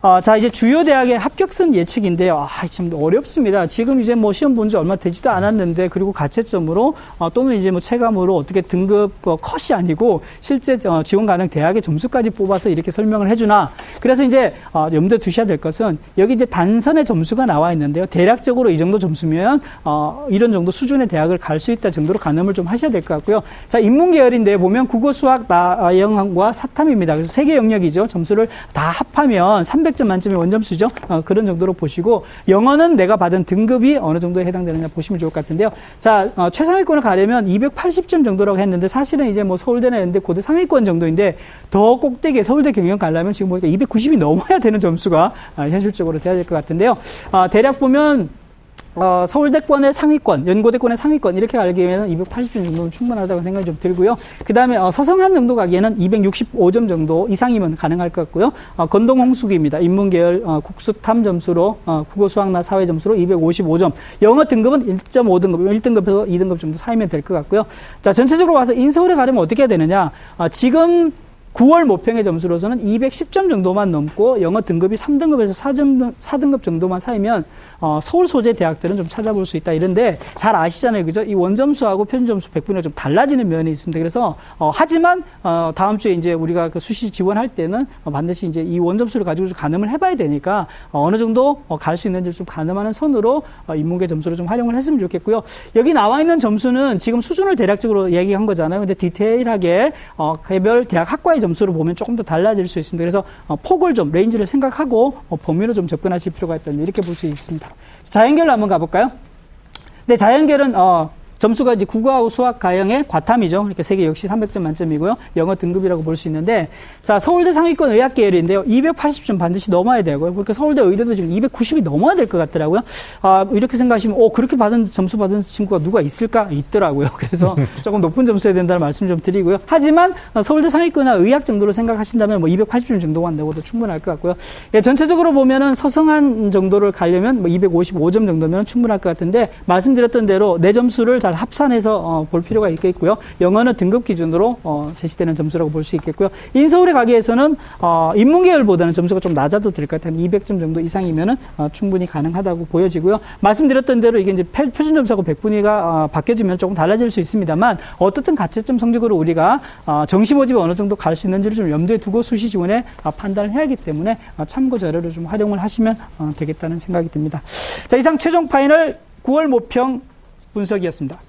[SPEAKER 2] 어, 자, 이제 주요 대학의 합격선 예측인데요. 아, 참 어렵습니다. 지금 이제 뭐 시험 본 지 얼마 되지도 않았는데, 그리고 가채점으로, 어, 또는 이제 뭐 체감으로 어떻게 등급 어, 컷이 아니고, 실제 어, 지원 가능 대학의 점수까지 뽑아서 이렇게 설명을 해주나. 그래서 이제, 어, 염두에 두셔야 될 것은, 여기 이제 단선의 점수가 나와 있는데요. 대략적으로 이 정도 점수면, 어, 이런 정도 수준의 대학을 갈 수 있다 정도로 가늠을 좀 하셔야 될 것 같고요. 자, 인문계열인데 보면 국어, 수학, 나영과 사탐입니다. 그래서 세 개 영역이죠. 점수를 다 합하면 300 300점 만점의 원점수죠. 어, 그런 정도로 보시고 영어는 내가 받은 등급이 어느 정도에 해당되느냐 보시면 좋을 것 같은데요. 자, 어, 최상위권을 가려면 280점 정도라고 했는데 사실은 이제 뭐 서울대나 연대 고대 상위권 정도인데 더 꼭대기에 서울대 경영 가려면 지금 보니까 290이 넘어야 되는 점수가 어, 현실적으로 돼야 될 것 같은데요. 어, 대략 보면 어, 서울대권의 상위권, 연고대권의 상위권 이렇게 가기에는 280점 정도는 충분하다고 생각이 좀 들고요. 그 다음에 어, 서성한 정도 가기에는 265점 정도 이상이면 가능할 것 같고요. 어, 건동홍수기입니다. 인문계열 어, 국수탐 점수로 어, 국어 수학나 사회 점수로 255점. 영어 등급은 1.5등급, 1등급에서 2등급 정도 사이면 될 것 같고요. 자 전체적으로 와서 인서울에 가려면 어떻게 해야 되느냐? 어, 지금 9월 모평의 점수로서는 210점 정도만 넘고 영어 등급이 3등급에서 4점, 4등급 정도만 사이면 어, 서울 소재 대학들은 좀 찾아볼 수 있다 이런데 잘 아시잖아요. 그죠? 이 원점수하고 편점수 100분위가 좀 달라지는 면이 있습니다. 그래서 어, 하지만 어, 다음 주에 이제 우리가 그 수시 지원할 때는 어, 반드시 이제 이 원점수를 가지고 좀 가늠을 해봐야 되니까 어, 어느 정도 어, 갈 수 있는지를 좀 가늠하는 선으로 어, 인문계 점수를 좀 활용을 했으면 좋겠고요. 여기 나와 있는 점수는 지금 수준을 대략적으로 얘기한 거잖아요. 근데 디테일하게 어, 개별 대학 학과의 점수를 보면 조금 더 달라질 수 있습니다. 그래서 어, 폭을 좀 range를 생각하고 어, 범위로 좀 접근하실 필요가 있다 이렇게 볼 수 있습니다. 자연계열로 한번 가볼까요? 네, 자연계열은 어, 점수가 이제 국어하고 수학 가형에 과탐이죠. 그러니까 세 개 역시 300점 만점이고요. 영어 등급이라고 볼 수 있는데, 자, 서울대 상위권 의학 계열인데요. 280점 반드시 넘어야 되고요. 그러니까 서울대 의대도 지금 290이 넘어야 될 것 같더라고요. 아, 이렇게 생각하시면, 오, 그렇게 받은, 점수 받은 친구가 누가 있을까? 있더라고요. 그래서 조금 높은 점수 해야 된다는 말씀 좀 드리고요. 하지만 어, 서울대 상위권이나 의학 정도로 생각하신다면 뭐 280점 정도만 내고도 충분할 것 같고요. 예, 전체적으로 보면은 서성한 정도를 가려면 뭐 255점 정도면 충분할 것 같은데, 말씀드렸던 대로 내 점수를 잘 합산해서 어, 볼 필요가 있겠고요. 영어는 등급 기준으로 어, 제시되는 점수라고 볼 수 있겠고요. 인서울에 가기 위해서는 어, 인문계열보다는 점수가 좀 낮아도 될 것 같아요. 200점 정도 이상이면은 어, 충분히 가능하다고 보여지고요. 말씀드렸던 대로 이게 이제 표준 점수하고 백분위가 어, 바뀌어지면 조금 달라질 수 있습니다만 어떻든 가채점 성적으로 우리가 어, 정시 모집이 어느 정도 갈 수 있는지를 좀 염두에 두고 수시 지원에 어, 판단을 해야 하기 때문에 어, 참고 자료를 좀 활용을 하시면 어, 되겠다는 생각이 듭니다. 자 이상 최종 final 9월 모평 분석이었습니다.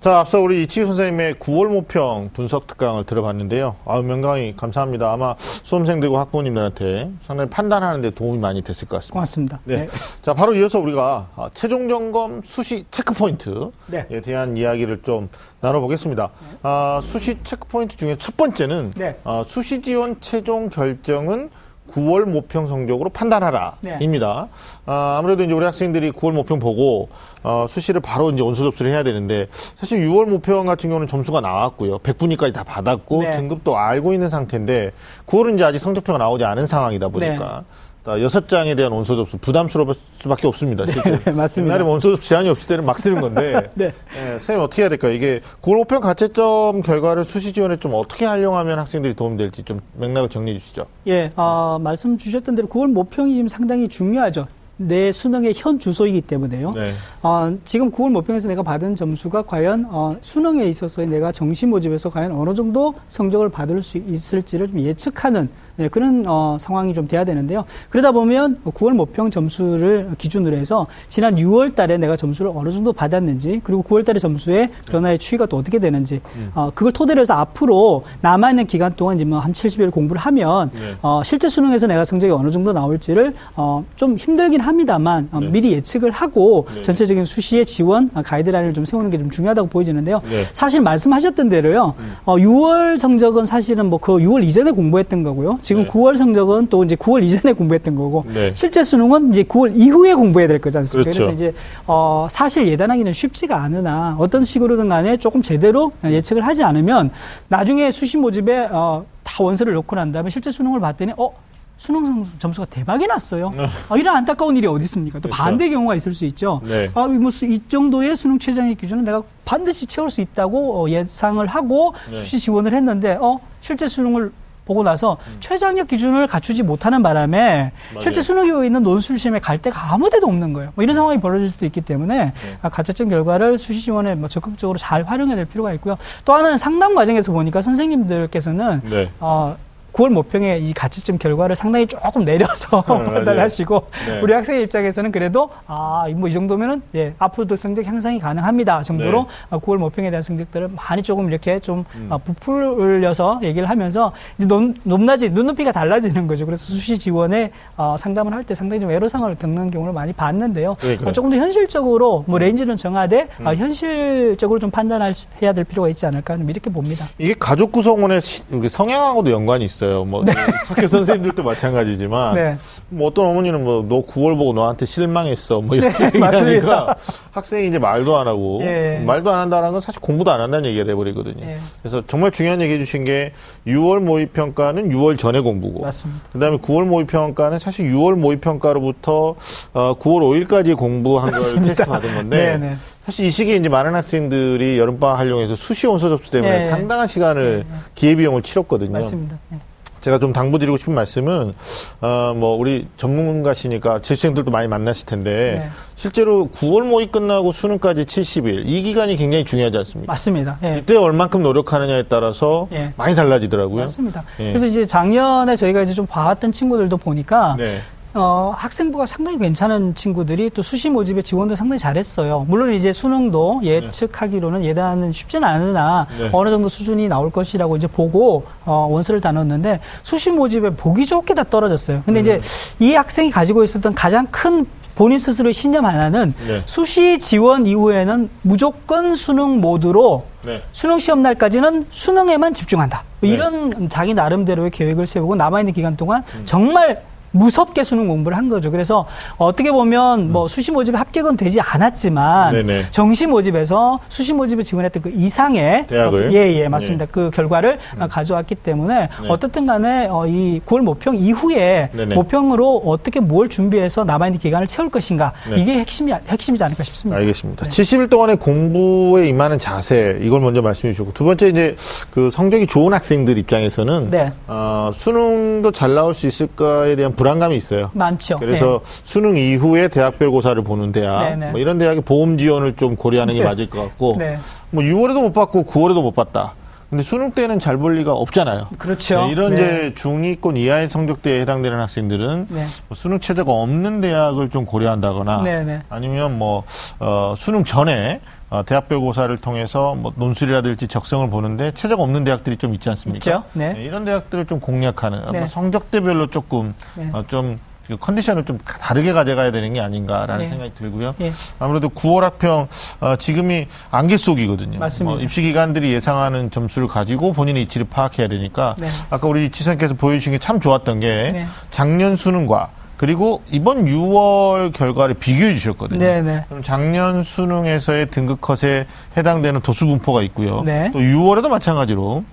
[SPEAKER 1] 자, 앞서 우리 이치우 선생님의 9월 모평 분석 특강을 들어봤는데요. 아, 명강의 감사합니다. 아마 수험생들과 학부모님들한테 상당히 판단하는 데 도움이 많이 됐을 것 같습니다.
[SPEAKER 2] 고맙습니다.
[SPEAKER 1] 네. 자, 바로 이어서 우리가 아, 최종 점검 수시 체크 포인트에
[SPEAKER 2] 네.
[SPEAKER 1] 대한 이야기를 좀 나눠보겠습니다. 아, 수시 체크 포인트 중에 첫 번째는
[SPEAKER 2] 네.
[SPEAKER 1] 아, 수시 지원 최종 결정은 9월 모평 성적으로 판단하라.
[SPEAKER 2] 네.
[SPEAKER 1] 입니다. 아, 아무래도 이제 우리 학생들이 9월 모평 보고 어, 수시를 바로 이제 원서 접수를 해야 되는데 사실 6월 모평 같은 경우는 점수가 나왔고요. 백분위까지 다 받았고
[SPEAKER 2] 네.
[SPEAKER 1] 등급도 알고 있는 상태인데 9월은 이제 아직 성적표가 나오지 않은 상황이다 보니까 아, 여섯 장에 대한 원서 접수 부담스러울 수밖에 없습니다.
[SPEAKER 2] 네, 맞습니다.
[SPEAKER 1] 옛날에 원서 접수 제한이 없을 때는 막 쓰는 건데
[SPEAKER 2] 네.
[SPEAKER 1] 예, 선생님 어떻게 해야 될까요? 이게 9월 모평 가채점 결과를 수시 지원에 좀 어떻게 활용하면 학생들이 도움될지 좀 맥락을 정리해 주시죠.
[SPEAKER 2] 예, 어, 말씀 주셨던 대로 9월 모평이 지금 상당히 중요하죠. 내 수능의 현 주소이기 때문에요.
[SPEAKER 1] 네.
[SPEAKER 2] 어, 지금 9월 모평에서 내가 받은 점수가 과연 어, 수능에 있어서 내가 정시 모집에서 과연 어느 정도 성적을 받을 수 있을지를 좀 예측하는 예, 그런 어, 상황이 좀 돼야 되는데요. 그러다 보면 9월 모평 점수를 기준으로 해서 지난 6월 달에 내가 점수를 어느 정도 받았는지 그리고 9월 달에 점수의 변화의 추이가 또 어떻게 되는지 어, 그걸 토대로 해서 앞으로 남아 있는 기간 동안 이제 뭐한 70일 공부를 하면
[SPEAKER 1] 네.
[SPEAKER 2] 어, 실제 수능에서 내가 성적이 어느 정도 나올지를 어, 좀 힘들긴 합니다만 어,
[SPEAKER 1] 네.
[SPEAKER 2] 미리 예측을 하고
[SPEAKER 1] 네.
[SPEAKER 2] 전체적인 수시의 지원 어, 가이드라인을 좀 세우는 게 좀 중요하다고 보여지는데요.
[SPEAKER 1] 네.
[SPEAKER 2] 사실 말씀하셨던 대로요. 어, 6월 성적은 사실은 뭐 그 6월 이전에 공부했던 거고요. 지금
[SPEAKER 1] 네.
[SPEAKER 2] 9월 성적은 또 이제 9월 이전에 공부했던 거고
[SPEAKER 1] 네.
[SPEAKER 2] 실제 수능은 이제 9월 이후에 공부해야 될 거지 않습니까?
[SPEAKER 1] 그렇죠.
[SPEAKER 2] 래서 이제 어, 사실 예단하기는 쉽지가 않으나 어떤 식으로든 간에 조금 제대로 예측을 하지 않으면 나중에 수시 모집에 어, 다 원서를 넣고 난 다음에 실제 수능을 봤더니 어 수능 점- 점수가 대박이 났어요. 아, 이런 안타까운 일이 어디 있습니까? 또
[SPEAKER 1] 네. 그렇죠.
[SPEAKER 2] 반대 경우가 있을 수 있죠.
[SPEAKER 1] 네.
[SPEAKER 2] 아, 뭐, 수- 이 정도의 수능 최저의 기준은 내가 반드시 채울 수 있다고 어, 예상을 하고
[SPEAKER 1] 네.
[SPEAKER 2] 수시 지원을 했는데, 어, 실제 수능을 보고 나서 최저학력 기준을 갖추지 못하는 바람에 실제 수능이 있는 논술심에 갈 데가 아무 데도 없는 거예요. 뭐 이런 상황이 벌어질 수도 있기 때문에 아, 가채점 결과를 수시 지원에 뭐 적극적으로 잘 활용해야 될 필요가 있고요. 또 하나는 상담 과정에서 보니까 선생님들께서는
[SPEAKER 1] 네.
[SPEAKER 2] 어, 9월 모평의 이 가채점 결과를 상당히 조금 내려서
[SPEAKER 1] 맞아요.
[SPEAKER 2] 판단하시고
[SPEAKER 1] 네.
[SPEAKER 2] 우리 학생의 입장에서는 그래도 아, 뭐 이 정도면은 예, 앞으로도 성적 향상이 가능합니다 정도로
[SPEAKER 1] 네.
[SPEAKER 2] 어, 9월 모평에 대한 성적들을 많이 조금 이렇게 좀
[SPEAKER 1] 음.
[SPEAKER 2] 어, 부풀려서 얘기를 하면서 이제 높, 높낮이 눈높이가 달라지는 거죠. 그래서 수시 지원에 어, 상담을 할 때 상당히 좀 애로사항을 겪는 경우를 많이 봤는데요.
[SPEAKER 1] 네, 그래요.
[SPEAKER 2] 어, 조금 더 현실적으로 뭐 range는 정하되
[SPEAKER 1] 음.
[SPEAKER 2] 어, 현실적으로 좀 판단해야 될 필요가 있지 않을까 좀 이렇게 봅니다.
[SPEAKER 1] 이게 가족 구성원의 성향하고도 연관이 있어요. 뭐 학교 선생님들도 마찬가지지만
[SPEAKER 2] 네.
[SPEAKER 1] 뭐 어떤 어머니는 뭐 너 9월 보고 너한테 실망했어 뭐 이렇게
[SPEAKER 2] 네.
[SPEAKER 1] 얘기하니까 학생이 이제 말도 안 하고
[SPEAKER 2] 예.
[SPEAKER 1] 말도 안 한다는 건 사실 공부도 안 한다는 얘기가 돼버리거든요.
[SPEAKER 2] 예.
[SPEAKER 1] 그래서 정말 중요한 얘기 해 주신 게 6월 모의 평가는 6월 전에 공부고
[SPEAKER 2] 맞습니다.
[SPEAKER 1] 그다음에 9월 모의 평가는 사실 6월 모의 평가로부터 어, 9월 5일까지 공부한 걸
[SPEAKER 2] 맞습니다.
[SPEAKER 1] 테스트 받은 건데
[SPEAKER 2] 네, 네.
[SPEAKER 1] 사실 이 시기에 이제 많은 학생들이 여름방학 활용해서 수시 원서 접수 때문에
[SPEAKER 2] 네.
[SPEAKER 1] 상당한 시간을 기회비용을 치렀거든요.
[SPEAKER 2] 맞습니다. 네.
[SPEAKER 1] 제가 좀 당부드리고 싶은 말씀은 어 뭐 우리 전문가시니까 재수생들도 많이 만나실 텐데
[SPEAKER 2] 네.
[SPEAKER 1] 실제로 9월 모의 끝나고 수능까지 70일 이 기간이 굉장히 중요하지 않습니까?
[SPEAKER 2] 맞습니다. 예.
[SPEAKER 1] 이때 얼만큼 노력하느냐에 따라서
[SPEAKER 2] 예.
[SPEAKER 1] 많이 달라지더라고요.
[SPEAKER 2] 맞습니다.
[SPEAKER 1] 예.
[SPEAKER 2] 그래서 이제 작년에 저희가 이제 좀 봐왔던 친구들도 보니까
[SPEAKER 1] 네.
[SPEAKER 2] 어, 학생부가 상당히 괜찮은 친구들이 또 수시 모집에 지원도 상당히 잘했어요. 물론 이제 수능도 예측하기로는 예단은 쉽지는 않으나
[SPEAKER 1] 네.
[SPEAKER 2] 어느 정도 수준이 나올 것이라고 이제 보고 어, 원서를 다 넣었는데 수시 모집에 보기 좋게 다 떨어졌어요. 근데 이제
[SPEAKER 1] 음.
[SPEAKER 2] 이 학생이 가지고 있었던 가장 큰 본인 스스로의 신념 하나는
[SPEAKER 1] 네.
[SPEAKER 2] 수시 지원 이후에는 무조건 수능 모드로
[SPEAKER 1] 네.
[SPEAKER 2] 수능 시험 날까지는 수능에만 집중한다. 뭐
[SPEAKER 1] 네.
[SPEAKER 2] 이런 자기 나름대로의 계획을 세우고 남아있는 기간 동안
[SPEAKER 1] 음.
[SPEAKER 2] 정말 무섭게 수능 공부를 한 거죠. 그래서 어떻게 보면 뭐 수시 모집에 합격은 되지 않았지만
[SPEAKER 1] 음. 네네.
[SPEAKER 2] 정시 모집에서 수시 모집에 지원했던 그 이상의
[SPEAKER 1] 대학을? 음.
[SPEAKER 2] 예, 예, 맞습니다. 그 결과를 어, 가져왔기 때문에
[SPEAKER 1] 네.
[SPEAKER 2] 어떻든 간에 어, 이 9월 모평 이후에
[SPEAKER 1] 네네.
[SPEAKER 2] 모평으로 어떻게 뭘 준비해서 남아 있는 기간을 채울 것인가
[SPEAKER 1] 네.
[SPEAKER 2] 이게 핵심이 핵심이지 않을까 싶습니다.
[SPEAKER 1] 알겠습니다.
[SPEAKER 2] 네.
[SPEAKER 1] 70일 동안의 공부에 임하는 자세 이걸 먼저 말씀해 주셨고 두 번째 이제 그 성적이 좋은 학생들 입장에서는
[SPEAKER 2] 네.
[SPEAKER 1] 어, 수능도 잘 나올 수 있을까에 대한 불안감이 있어요.
[SPEAKER 2] 많죠.
[SPEAKER 1] 그래서 수능 이후에 대학별 고사를 보는 대학
[SPEAKER 2] 네, 네.
[SPEAKER 1] 뭐 이런 대학의 보험 지원을 좀 고려하는 게
[SPEAKER 2] 네.
[SPEAKER 1] 맞을 것 같고
[SPEAKER 2] 네.
[SPEAKER 1] 뭐 6월에도 못 받고 9월에도 못 받다. 근데 수능 때는 잘 볼 리가 없잖아요.
[SPEAKER 2] 그렇죠.
[SPEAKER 1] 네, 이런
[SPEAKER 2] 네.
[SPEAKER 1] 이제 중위권 이하의 성적대에 해당되는 학생들은
[SPEAKER 2] 네.
[SPEAKER 1] 뭐 수능 체제가 없는 대학을 좀 고려한다거나
[SPEAKER 2] 네, 네.
[SPEAKER 1] 아니면 뭐 어, 수능 전에 어, 대학별 고사를 통해서 뭐 논술이라든지 적성을 보는데 최저가 없는 대학들이 좀 있지 않습니까?
[SPEAKER 2] 있죠. 네.
[SPEAKER 1] 이런 대학들을 좀 공략하는
[SPEAKER 2] 네.
[SPEAKER 1] 뭐 성적대별로 조금
[SPEAKER 2] 네.
[SPEAKER 1] 어, 좀그 컨디션을 좀 다르게 가져가야 되는 게 아닌가라는
[SPEAKER 2] 네.
[SPEAKER 1] 생각이 들고요.
[SPEAKER 2] 예.
[SPEAKER 1] 아무래도 9월 합평 어, 지금이 안개 속이거든요.
[SPEAKER 2] 맞습니다.
[SPEAKER 1] 뭐 입시 기관들이 예상하는 점수를 가지고 본인의 위치를 파악해야 되니까
[SPEAKER 2] 네.
[SPEAKER 1] 아까 우리 지선께서 보여주신 게 참 좋았던 게
[SPEAKER 2] 네.
[SPEAKER 1] 작년 수능과 그리고 이번 6월 결과를 비교해 주셨거든요.
[SPEAKER 2] 네, 네.
[SPEAKER 1] 그럼 작년 수능에서의 등급 컷에 해당되는 도수 분포가 있고요.
[SPEAKER 2] 네.
[SPEAKER 1] 또 6월에도 마찬가지로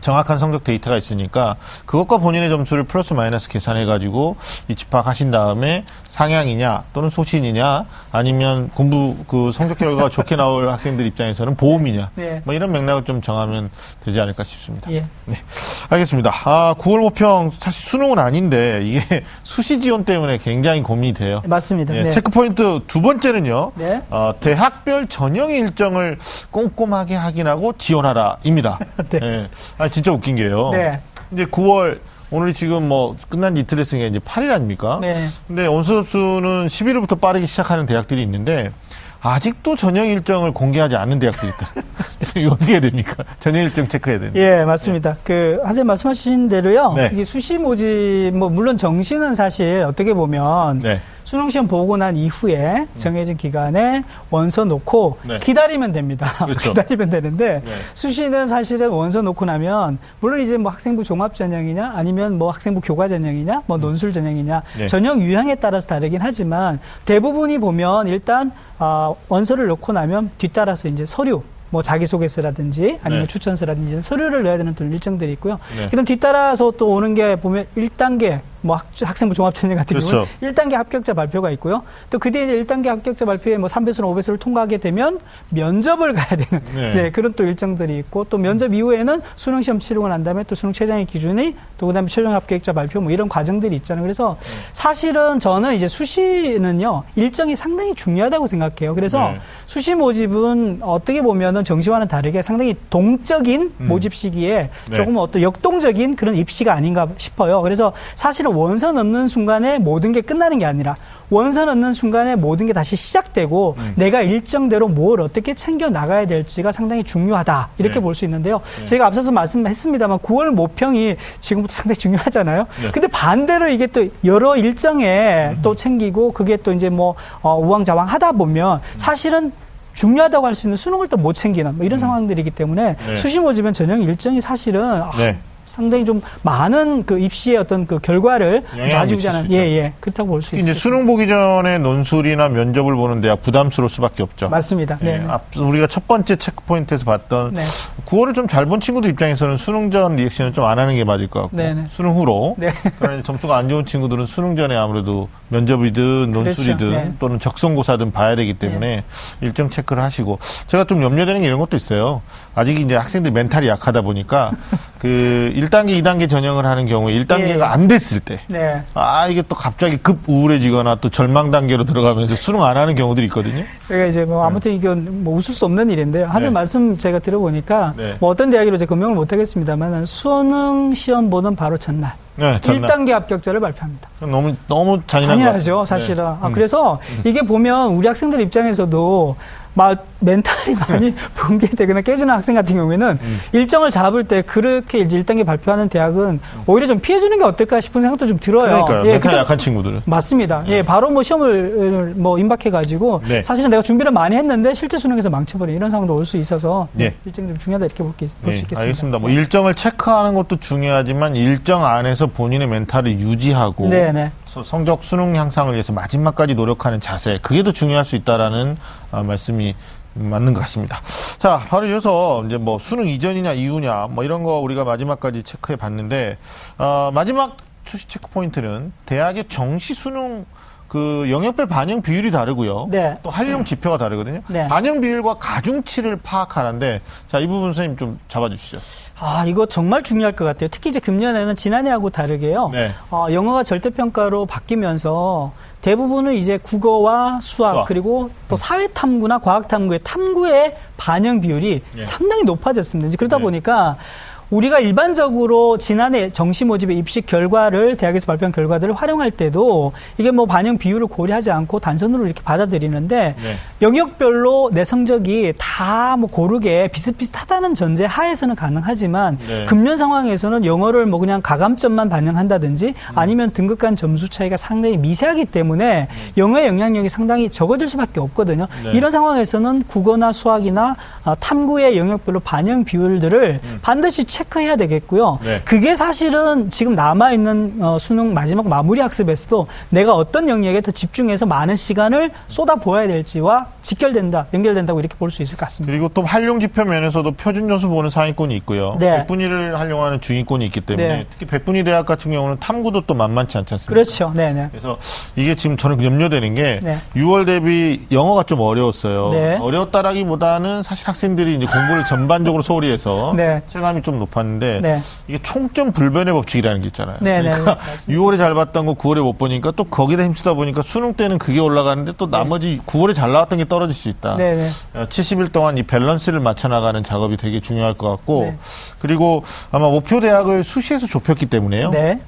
[SPEAKER 1] 정확한 성적 데이터가 있으니까 그것과 본인의 점수를 플러스 마이너스 계산해 가지고 위치 파악하신 다음에 상향이냐 또는 소신이냐 아니면 공부 그 성적 결과가 좋게 나올 학생들 입장에서는 보험이냐
[SPEAKER 2] 네.
[SPEAKER 1] 뭐 이런 맥락을 좀 정하면 되지 않을까 싶습니다.
[SPEAKER 2] 예.
[SPEAKER 1] 알겠습니다. 아, 9월 모평 사실 수능은 아닌데 이게 수시 지원 때문에 굉장히 고민이 돼요.
[SPEAKER 2] 맞습니다.
[SPEAKER 1] 예,
[SPEAKER 2] 네.
[SPEAKER 1] 체크 포인트 두 번째는요.
[SPEAKER 2] 네.
[SPEAKER 1] 어, 대학별 전형 일정을 꼼꼼하게 확인하고 지원하라입니다.
[SPEAKER 2] 네.
[SPEAKER 1] 예. 아, 진짜 웃긴 게요.
[SPEAKER 2] 네.
[SPEAKER 1] 이제 9월 오늘 지금 뭐 끝난 지 이틀 됐으니까 이제 8일 아닙니까?
[SPEAKER 2] 네.
[SPEAKER 1] 근데 원수업수는 11일부터 빠르게 시작하는 대학들이 있는데 아직도 전형 일정을 공개하지 않는 대학들이 있다. 이거 어떻게 해야 됩니까? 전형 일정 체크해야 되는데.
[SPEAKER 2] 예, 맞습니다. 그, 선생님 말씀하신 대로요.
[SPEAKER 1] 네.
[SPEAKER 2] 이게 수시 모집, 뭐, 물론 정시는 사실 어떻게 보면
[SPEAKER 1] 네.
[SPEAKER 2] 수능시험 보고 난 이후에 정해진 기간에 원서 놓고
[SPEAKER 1] 네.
[SPEAKER 2] 기다리면 됩니다.
[SPEAKER 1] 그렇죠.
[SPEAKER 2] 기다리면 되는데
[SPEAKER 1] 네.
[SPEAKER 2] 수시는 사실은 원서 놓고 나면 물론 이제 뭐 학생부 종합 전형이냐 아니면 뭐 학생부 교과 전형이냐 뭐 논술 전형이냐
[SPEAKER 1] 네.
[SPEAKER 2] 전형 유형에 따라서 다르긴 하지만 대부분이 보면 일단 아, 원서를 놓고 나면 뒤따라서 이제 서류 뭐 자기소개서라든지 아니면
[SPEAKER 1] 네.
[SPEAKER 2] 추천서라든지 서류를 넣어야 되는 또 일정들이 있고요.
[SPEAKER 1] 네.
[SPEAKER 2] 그다음 뒤따라서 또 오는 게 보면 1단계 뭐 학, 학생부 종합전형 같은
[SPEAKER 1] 그렇죠.
[SPEAKER 2] 경우는 1단계 합격자 발표가 있고요. 또그 뒤에 이제 1단계 합격자 발표에 뭐 3배수나 5배수를 통과하게 되면 면접을 가야 되는
[SPEAKER 1] 네.
[SPEAKER 2] 네. 그런 또 일정들이 있고 또 면접 이후에는 수능 시험 치르고 난 다음에 또 수능 최장의 기준이 또 그다음에 최종 합격자 발표 뭐 이런 과정들이 있잖아요. 그래서
[SPEAKER 1] 네.
[SPEAKER 2] 사실은 저는 이제 수시는요. 일정이 상당히 중요하다고 생각해요. 그래서
[SPEAKER 1] 네.
[SPEAKER 2] 수시 모집은 어떻게 보면은 정시와는 다르게 상당히 동적인
[SPEAKER 1] 음.
[SPEAKER 2] 모집 시기에
[SPEAKER 1] 네.
[SPEAKER 2] 조금 어떤 역동적인 그런 입시가 아닌가 싶어요. 그래서 사실은 원서 넣는 순간에 모든 게 끝나는 게 아니라 원서 넣는 순간에 모든 게 다시 시작되고
[SPEAKER 1] 음.
[SPEAKER 2] 내가 일정대로 뭘 어떻게 챙겨 나가야 될지가 상당히 중요하다 이렇게
[SPEAKER 1] 네.
[SPEAKER 2] 볼수 있는데요.
[SPEAKER 1] 네.
[SPEAKER 2] 제가 앞서서 말씀했습니다만 9월 모평이 지금부터 상당히 중요하잖아요.
[SPEAKER 1] 네.
[SPEAKER 2] 근데 반대로 이게 또 여러 일정에
[SPEAKER 1] 음.
[SPEAKER 2] 또 챙기고 그게 또 이제 뭐 어, 우왕좌왕 하다 보면 사실은 중요하다고 할 수 있는 수능을 또 못 챙기는 뭐 이런 상황들이기 때문에
[SPEAKER 1] 네.
[SPEAKER 2] 수시 모집은 전형 일정이 사실은 아,
[SPEAKER 1] 네.
[SPEAKER 2] 상당히 좀 많은 그 입시의 어떤 그 결과를
[SPEAKER 1] 영향을
[SPEAKER 2] 좌지우지
[SPEAKER 1] 미칠 수
[SPEAKER 2] 하는
[SPEAKER 1] 있다.
[SPEAKER 2] 예, 예. 그렇다고 볼 수 있습니다.
[SPEAKER 1] 수능 보기 전에 논술이나 면접을 보는 대학 부담스러울 수밖에 없죠.
[SPEAKER 2] 맞습니다.
[SPEAKER 1] 예,
[SPEAKER 2] 네. 네.
[SPEAKER 1] 앞서 우리가 첫 번째 체크 포인트에서 봤던
[SPEAKER 2] 네.
[SPEAKER 1] 9월을 좀 잘 본 친구들 입장에서는 수능 전 리액션은 좀안 하는 게 맞을 것 같고
[SPEAKER 2] 네네.
[SPEAKER 1] 수능 후로
[SPEAKER 2] 네.
[SPEAKER 1] 그러나 점수가 안 좋은 친구들은 수능 전에 아무래도 면접이든 논술이든
[SPEAKER 2] 그렇죠. 네.
[SPEAKER 1] 또는 적성고사든 봐야 되기 때문에 일정 체크를 하시고 제가 좀 염려되는 게 이런 것도 있어요. 아직 이제 학생들 멘탈이 약하다 보니까 그 1단계, 2단계 전형을 하는 경우에 1단계가
[SPEAKER 2] 예.
[SPEAKER 1] 안 됐을 때
[SPEAKER 2] 네.
[SPEAKER 1] 아, 이게 또 갑자기 급 우울해지거나 또 절망 단계로 들어가면서 수능 안 하는 경우들이 있거든요.
[SPEAKER 2] 제가 이제 뭐 아무튼 이건 뭐 웃을 수 없는 일인데요. 하여튼
[SPEAKER 1] 네.
[SPEAKER 2] 말씀 제가 들어보니까
[SPEAKER 1] 네.
[SPEAKER 2] 뭐 어떤 대학으로 이제 금명을 못 하겠습니다만 수능 시험 보는 바로 전날
[SPEAKER 1] 네, 전날.
[SPEAKER 2] 1단계 합격자를 발표합니다.
[SPEAKER 1] 너무 너무 잔인한
[SPEAKER 2] 잔인하죠,
[SPEAKER 1] 거.
[SPEAKER 2] 사실은.
[SPEAKER 1] 네.
[SPEAKER 2] 아,
[SPEAKER 1] 음.
[SPEAKER 2] 그래서 이게 보면 우리 학생들 입장에서도 막 멘탈이 많이 붕괴되거나 깨지는 학생 같은 경우에는
[SPEAKER 1] 음.
[SPEAKER 2] 일정을 잡을 때 그렇게 이제 1단계 발표하는 대학은 오히려 좀 피해주는 게 어떨까 싶은 생각도 좀 들어요.
[SPEAKER 1] 그러니까요.
[SPEAKER 2] 예,
[SPEAKER 1] 멘탈 약한 친구들은.
[SPEAKER 2] 맞습니다. 예, 바로 뭐 시험을 뭐 임박해가지고
[SPEAKER 1] 네.
[SPEAKER 2] 사실은 내가 준비를 많이 했는데 실제 수능에서 망쳐버린 이런 상황도 올 수 있어서
[SPEAKER 1] 네.
[SPEAKER 2] 일정이 좀 중요하다 이렇게 볼, 볼수
[SPEAKER 1] 네,
[SPEAKER 2] 있겠습니다.
[SPEAKER 1] 알겠습니다. 뭐 일정을 체크하는 것도 중요하지만 일정 안에서 본인의 멘탈을 유지하고
[SPEAKER 2] 네, 네.
[SPEAKER 1] 서- 성적 수능 향상을 위해서 마지막까지 노력하는 자세 그게 더 중요할 수 있다라는 아, 말씀이 맞는 것 같습니다. 자, 바로 이어서 이제 뭐 수능 이전이냐 이후냐 뭐 이런 거 우리가 마지막까지 체크해 봤는데 어, 마지막 출시 체크 포인트는 대학의 정시 수능 그 영역별 반영 비율이 다르고요.
[SPEAKER 2] 네.
[SPEAKER 1] 또 활용 지표가 다르거든요.
[SPEAKER 2] 네.
[SPEAKER 1] 반영 비율과 가중치를 파악하는데 자, 이 부분 선생님 좀 잡아 주시죠.
[SPEAKER 2] 아, 이거 정말 중요할 것 같아요. 특히 이제 금년에는 지난해하고 다르게요.
[SPEAKER 1] 네.
[SPEAKER 2] 어, 영어가 절대평가로 바뀌면서 대부분은 이제 국어와 수학,
[SPEAKER 1] 수학.
[SPEAKER 2] 그리고 또 사회 탐구나 과학 탐구의 탐구의 반영 비율이
[SPEAKER 1] 예.
[SPEAKER 2] 상당히 높아졌습니다. 이제 그러다
[SPEAKER 1] 네.
[SPEAKER 2] 보니까 우리가 일반적으로 지난해 정시 모집의 입시 결과를 대학에서 발표한 결과들을 활용할 때도 이게 뭐 반영 비율을 고려하지 않고 단선으로 이렇게 받아들이는데
[SPEAKER 1] 네.
[SPEAKER 2] 영역별로 내 성적이 다 뭐 고르게 비슷비슷하다는 전제 하에서는 가능하지만
[SPEAKER 1] 네.
[SPEAKER 2] 금년 상황에서는 영어를 뭐 그냥 가감점만 반영한다든지
[SPEAKER 1] 음.
[SPEAKER 2] 아니면 등급 간 점수 차이가 상당히 미세하기 때문에 영어의 영향력이 상당히 적어질 수밖에 없거든요.
[SPEAKER 1] 네.
[SPEAKER 2] 이런 상황에서는 국어나 수학이나 아, 탐구의 영역별로 반영 비율들을 반드시 체크해야 되겠고요.
[SPEAKER 1] 음. 네.
[SPEAKER 2] 그게 사실은 지금 남아 있는 어, 수능 마지막 마무리 학습에서도 내가 어떤 영역에 더 집중해서 많은 시간을 쏟아 부어야 될지와 직결된다, 연결된다고 이렇게 볼 수 있을 것 같습니다.
[SPEAKER 1] 그리고 또 활용 지표 면에서도 표준 점수 보는 상위권이 있고요.
[SPEAKER 2] 네.
[SPEAKER 1] 백분위를 활용하는 중위권이 있기 때문에
[SPEAKER 2] 네.
[SPEAKER 1] 특히 백분위 대학 같은 경우는 탐구도 또 만만치 않지 않습니까?
[SPEAKER 2] 그렇죠. 네, 네.
[SPEAKER 1] 그래서 이게 지금 저는 염려되는 게
[SPEAKER 2] 네.
[SPEAKER 1] 6월 대비 영어가 좀 어려웠어요.
[SPEAKER 2] 네.
[SPEAKER 1] 어려웠다라기보다는 사실 학생들이 이제 공부를 전반적으로 소홀히 해서
[SPEAKER 2] 네.
[SPEAKER 1] 체감이 좀 높 았는데
[SPEAKER 2] 네.
[SPEAKER 1] 이게 총점 불변의 법칙이라는 게 있잖아요.
[SPEAKER 2] 네, 네,
[SPEAKER 1] 그러니까
[SPEAKER 2] 맞습니다.
[SPEAKER 1] 6월에 잘 봤던 거 9월에 못 보니까 또 거기다 힘쓰다 보니까 수능 때는 그게 올라가는데 또 나머지 9월에 잘 나왔던 게 떨어질 수 있다.
[SPEAKER 2] 네, 네.
[SPEAKER 1] 70일 동안 이 밸런스를 맞춰 나가는 작업이 되게 중요할 것 같고
[SPEAKER 2] 네.
[SPEAKER 1] 그리고 아마 목표 대학을 수시에서 좁혔기 때문에요.
[SPEAKER 2] 네.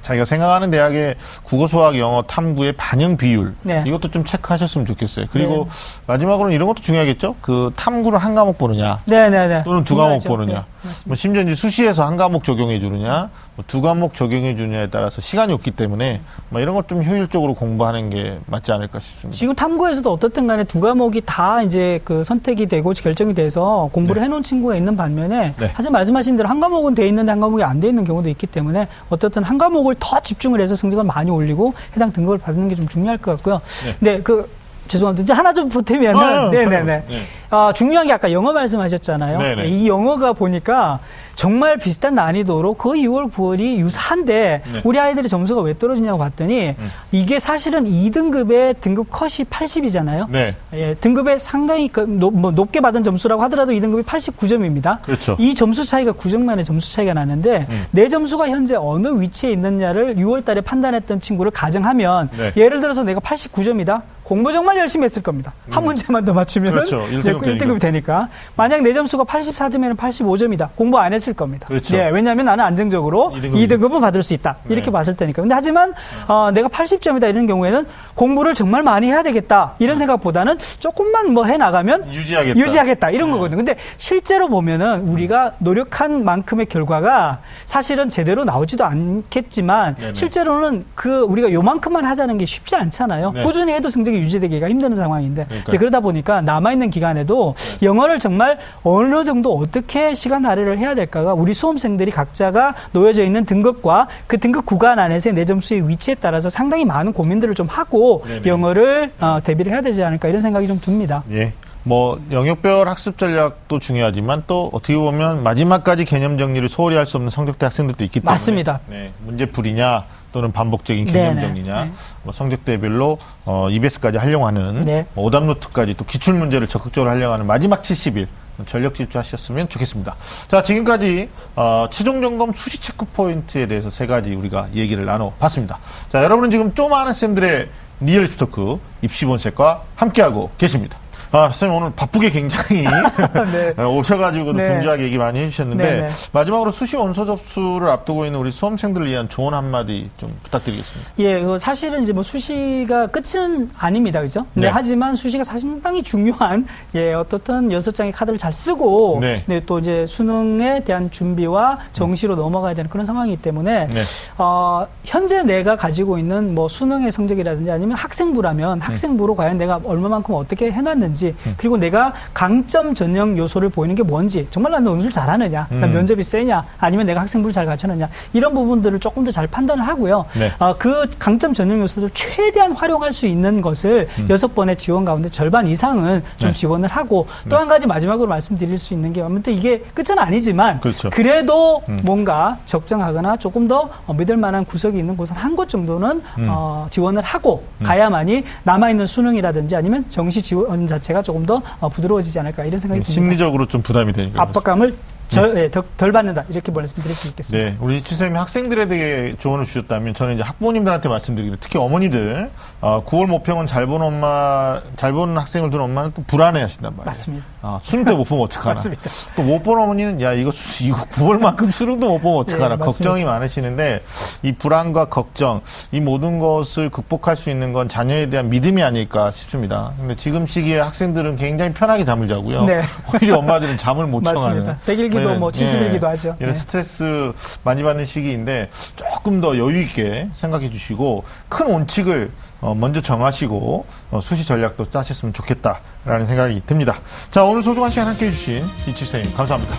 [SPEAKER 1] 자기가 생각하는 대학의 국어, 수학, 영어, 탐구의 반영 비율
[SPEAKER 2] 네.
[SPEAKER 1] 이것도 좀 체크하셨으면 좋겠어요. 그리고
[SPEAKER 2] 네.
[SPEAKER 1] 마지막으로는 이런 것도 중요하겠죠. 그 탐구를 한 과목 보느냐
[SPEAKER 2] 네, 네, 네.
[SPEAKER 1] 또는 두 과목
[SPEAKER 2] 중요하죠.
[SPEAKER 1] 보느냐.
[SPEAKER 2] 네, 맞습니다.
[SPEAKER 1] 뭐 심지어 이제 수시에서 한 과목 적용해 주느냐, 뭐 두 과목 적용해 주느냐에 따라서 시간이 없기 때문에 뭐 이런 것 좀 효율적으로 공부하는 게 맞지 않을까 싶습니다.
[SPEAKER 2] 지금 탐구에서도 어떻든 간에 두 과목이 다 이제 그 선택이 되고 결정이 돼서 공부를
[SPEAKER 1] 네.
[SPEAKER 2] 해놓은 친구가 있는 반면에
[SPEAKER 1] 네.
[SPEAKER 2] 사실 말씀하신 대로 한 과목은 돼 있는데 한 과목이 안 돼 있는 경우도 있기 때문에 어떻든 한 과목을 더 집중을 해서 성적을 많이 올리고 해당 등급을 받는 게 좀 중요할 것 같고요.
[SPEAKER 1] 네.
[SPEAKER 2] 네, 그 죄송합니다. 이제 하나 좀 보태면은
[SPEAKER 1] 아,
[SPEAKER 2] 네네네.
[SPEAKER 1] 네.
[SPEAKER 2] 아, 중요한 게 아까 영어 말씀하셨잖아요.
[SPEAKER 1] 네네.
[SPEAKER 2] 이 영어가 보니까 정말 비슷한 난이도로 거의 6월, 9월이 유사한데
[SPEAKER 1] 네.
[SPEAKER 2] 우리 아이들의 점수가 왜 떨어지냐고 봤더니
[SPEAKER 1] 음.
[SPEAKER 2] 이게 사실은 2등급의 등급 컷이 80이잖아요.
[SPEAKER 1] 네.
[SPEAKER 2] 예, 등급에 상당히 그 높, 뭐 높게 받은 점수라고 하더라도 2등급이 89점입니다.
[SPEAKER 1] 그렇죠.
[SPEAKER 2] 이 점수 차이가 9점만의 점수 차이가 나는데
[SPEAKER 1] 음.
[SPEAKER 2] 내 점수가 현재 어느 위치에 있느냐를 6월 달에 판단했던 친구를 가정하면
[SPEAKER 1] 네.
[SPEAKER 2] 예를 들어서 내가 89점이다. 공부 정말 열심히 했을 겁니다. 한 문제만 더 맞추면
[SPEAKER 1] 음. 그렇죠. 일등급 되니까.
[SPEAKER 2] 1등급이 되니까. 만약 내 점수가 84점에는 85점이다. 공부 안 했을 겁니다.
[SPEAKER 1] 그렇죠.
[SPEAKER 2] 예, 왜냐하면 나는 안정적으로
[SPEAKER 1] 이등급이-
[SPEAKER 2] 2등급은 받을 수 있다. 이렇게
[SPEAKER 1] 네.
[SPEAKER 2] 봤을 테니까. 근데 하지만 어, 내가 80점이다 이런 경우에는 공부를 정말 많이 해야 되겠다. 이런 생각보다는 조금만 뭐 해 나가면
[SPEAKER 1] 유지하겠다.
[SPEAKER 2] 유지하겠다 이런
[SPEAKER 1] 네.
[SPEAKER 2] 거거든요. 근데 실제로 보면은 우리가 노력한 만큼의 결과가 사실은 제대로 나오지도 않겠지만
[SPEAKER 1] 네네.
[SPEAKER 2] 실제로는 그 우리가 요만큼만 하자는 게 쉽지 않잖아요.
[SPEAKER 1] 네.
[SPEAKER 2] 꾸준히 해도 성적이 유지되기가 힘든 상황인데
[SPEAKER 1] 그러니까요.
[SPEAKER 2] 이제 그러다 보니까 남아 있는 기간에도 영어를 정말 어느 정도 어떻게 시간 할애를 해야 될까가 우리 수험생들이 각자가 놓여져 있는 등급과 그 등급 구간 안에서의 내 점수의 위치에 따라서 상당히 많은 고민들을 좀 하고
[SPEAKER 1] 네네.
[SPEAKER 2] 영어를 어, 대비를 해야 되지 않을까 이런 생각이 좀 듭니다.
[SPEAKER 1] 예. 뭐 영역별 학습 전략도 중요하지만 또 어떻게 보면 마지막까지 개념 정리를 소홀히 할 수 없는 성적대 학생들도 있기 때문에
[SPEAKER 2] 맞습니다.
[SPEAKER 1] 네, 문제풀이냐 또는 반복적인 개념
[SPEAKER 2] 네네.
[SPEAKER 1] 정리냐
[SPEAKER 2] 네.
[SPEAKER 1] 뭐 성적 대별로 어, EBS까지 활용하는
[SPEAKER 2] 네.
[SPEAKER 1] 뭐 오답 노트까지 또 기출 문제를 적극적으로 활용하는 마지막 70일 전력 질주하셨으면 좋겠습니다. 자 지금까지 어, 최종 점검 수시 체크 포인트에 대해서 세 가지 우리가 얘기를 나눠봤습니다. 자 여러분은 지금 쪼마한 쌤들의 real talk 입시 본색과 함께하고 계십니다. 아, 선생님 오늘 바쁘게 굉장히
[SPEAKER 2] 네.
[SPEAKER 1] 어, 오셔가지고
[SPEAKER 2] 네.
[SPEAKER 1] 분주하게 얘기 많이 해주셨는데
[SPEAKER 2] 네, 네.
[SPEAKER 1] 마지막으로 수시 원서 접수를 앞두고 있는 우리 수험생들을 위한 조언 한마디 좀 부탁드리겠습니다.
[SPEAKER 2] 예, 그 사실은 이제 뭐 수시가 끝은 아닙니다, 그죠? 네.
[SPEAKER 1] 네.
[SPEAKER 2] 하지만 수시가 상당히 중요한 예 어떻든 여섯 장의 카드를 잘 쓰고
[SPEAKER 1] 네.
[SPEAKER 2] 네. 또 이제 수능에 대한 준비와 정시로 넘어가야 되는 그런 상황이기 때문에
[SPEAKER 1] 네.
[SPEAKER 2] 어, 현재 내가 가지고 있는 뭐 수능의 성적이라든지 아니면 학생부라면 학생부로 과연 내가 얼마만큼 어떻게 해놨는지 그리고 내가 강점 전형 요소를 보이는 게 뭔지 정말 난 논술 잘하느냐, 난
[SPEAKER 1] 음.
[SPEAKER 2] 면접이 세냐, 아니면 내가 학생부를 잘 갖춰느냐 이런 부분들을 조금 더 잘 판단을 하고요.
[SPEAKER 1] 네.
[SPEAKER 2] 어, 그 강점 전형 요소를 최대한 활용할 수 있는 것을 여섯 번의 지원 가운데 절반 이상은 좀
[SPEAKER 1] 음. 네.
[SPEAKER 2] 지원을 하고 또
[SPEAKER 1] 네.
[SPEAKER 2] 한 가지 마지막으로 말씀드릴 수 있는 게 아무튼 이게 끝은 아니지만
[SPEAKER 1] 그렇죠.
[SPEAKER 2] 래도
[SPEAKER 1] 음.
[SPEAKER 2] 뭔가 적정하거나 조금 더 어, 믿을 만한 구석이 있는 곳을 한곳 정도는
[SPEAKER 1] 음.
[SPEAKER 2] 어, 지원을 하고 가야만이 남아 있는 수능이라든지 아니면 정시 지원 자체 가 조금 더 어, 부드러워지지 않을까 이런 생각이 듭니다.
[SPEAKER 1] 심리적으로 좀 부담이 되니까.
[SPEAKER 2] 압박감을 절, 네, 덜, 덜, 받는다 이렇게 말씀드릴 수 있겠습니다.
[SPEAKER 1] 네, 우리 추쌤이 학생들에 대해 조언을 주셨다면 저는 이제 학부모님들한테 말씀드리기로 특히 어머니들 어, 9월 모평은 잘 본 엄마 잘 보는 학생을 둔 엄마는 또 불안해하신단 말이에요.
[SPEAKER 2] 맞습니다.
[SPEAKER 1] 아, 수능 때 못 보면 어떡하나.
[SPEAKER 2] 맞습니다.
[SPEAKER 1] 또 못 본 어머니는 야 이거 이거 9월만큼 수능도 못 보면 어떡하나
[SPEAKER 2] 네,
[SPEAKER 1] 걱정이 많으시는데 이 불안과 걱정 이 모든 것을 극복할 수 있는 건 자녀에 대한 믿음이 아닐까 싶습니다. 근데 지금 시기에 학생들은 굉장히 편하게 잠을 자고요.
[SPEAKER 2] 네.
[SPEAKER 1] 오히려 엄마들은 잠을 못 청하는.
[SPEAKER 2] 맞습니다. 101기 70기도 뭐 71기도 하죠.
[SPEAKER 1] 이런
[SPEAKER 2] 네.
[SPEAKER 1] 스트레스 많이 받는 시기인데 조금 더 여유 있게 생각해 주시고 큰 원칙을 어, 먼저 정하시고 어, 수시 전략도 짜셨으면 좋겠다라는 생각이 듭니다. 자 오늘 소중한 시간 함께해 주신 이치쌤 감사합니다.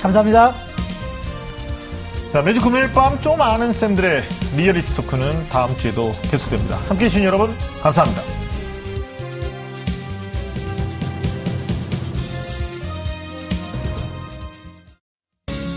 [SPEAKER 2] 감사합니다.
[SPEAKER 1] 자 매주 금요일 밤 좀 아는 쌤들의 리얼리티 토크는 다음 주에도 계속됩니다. 함께해 주신 여러분 감사합니다.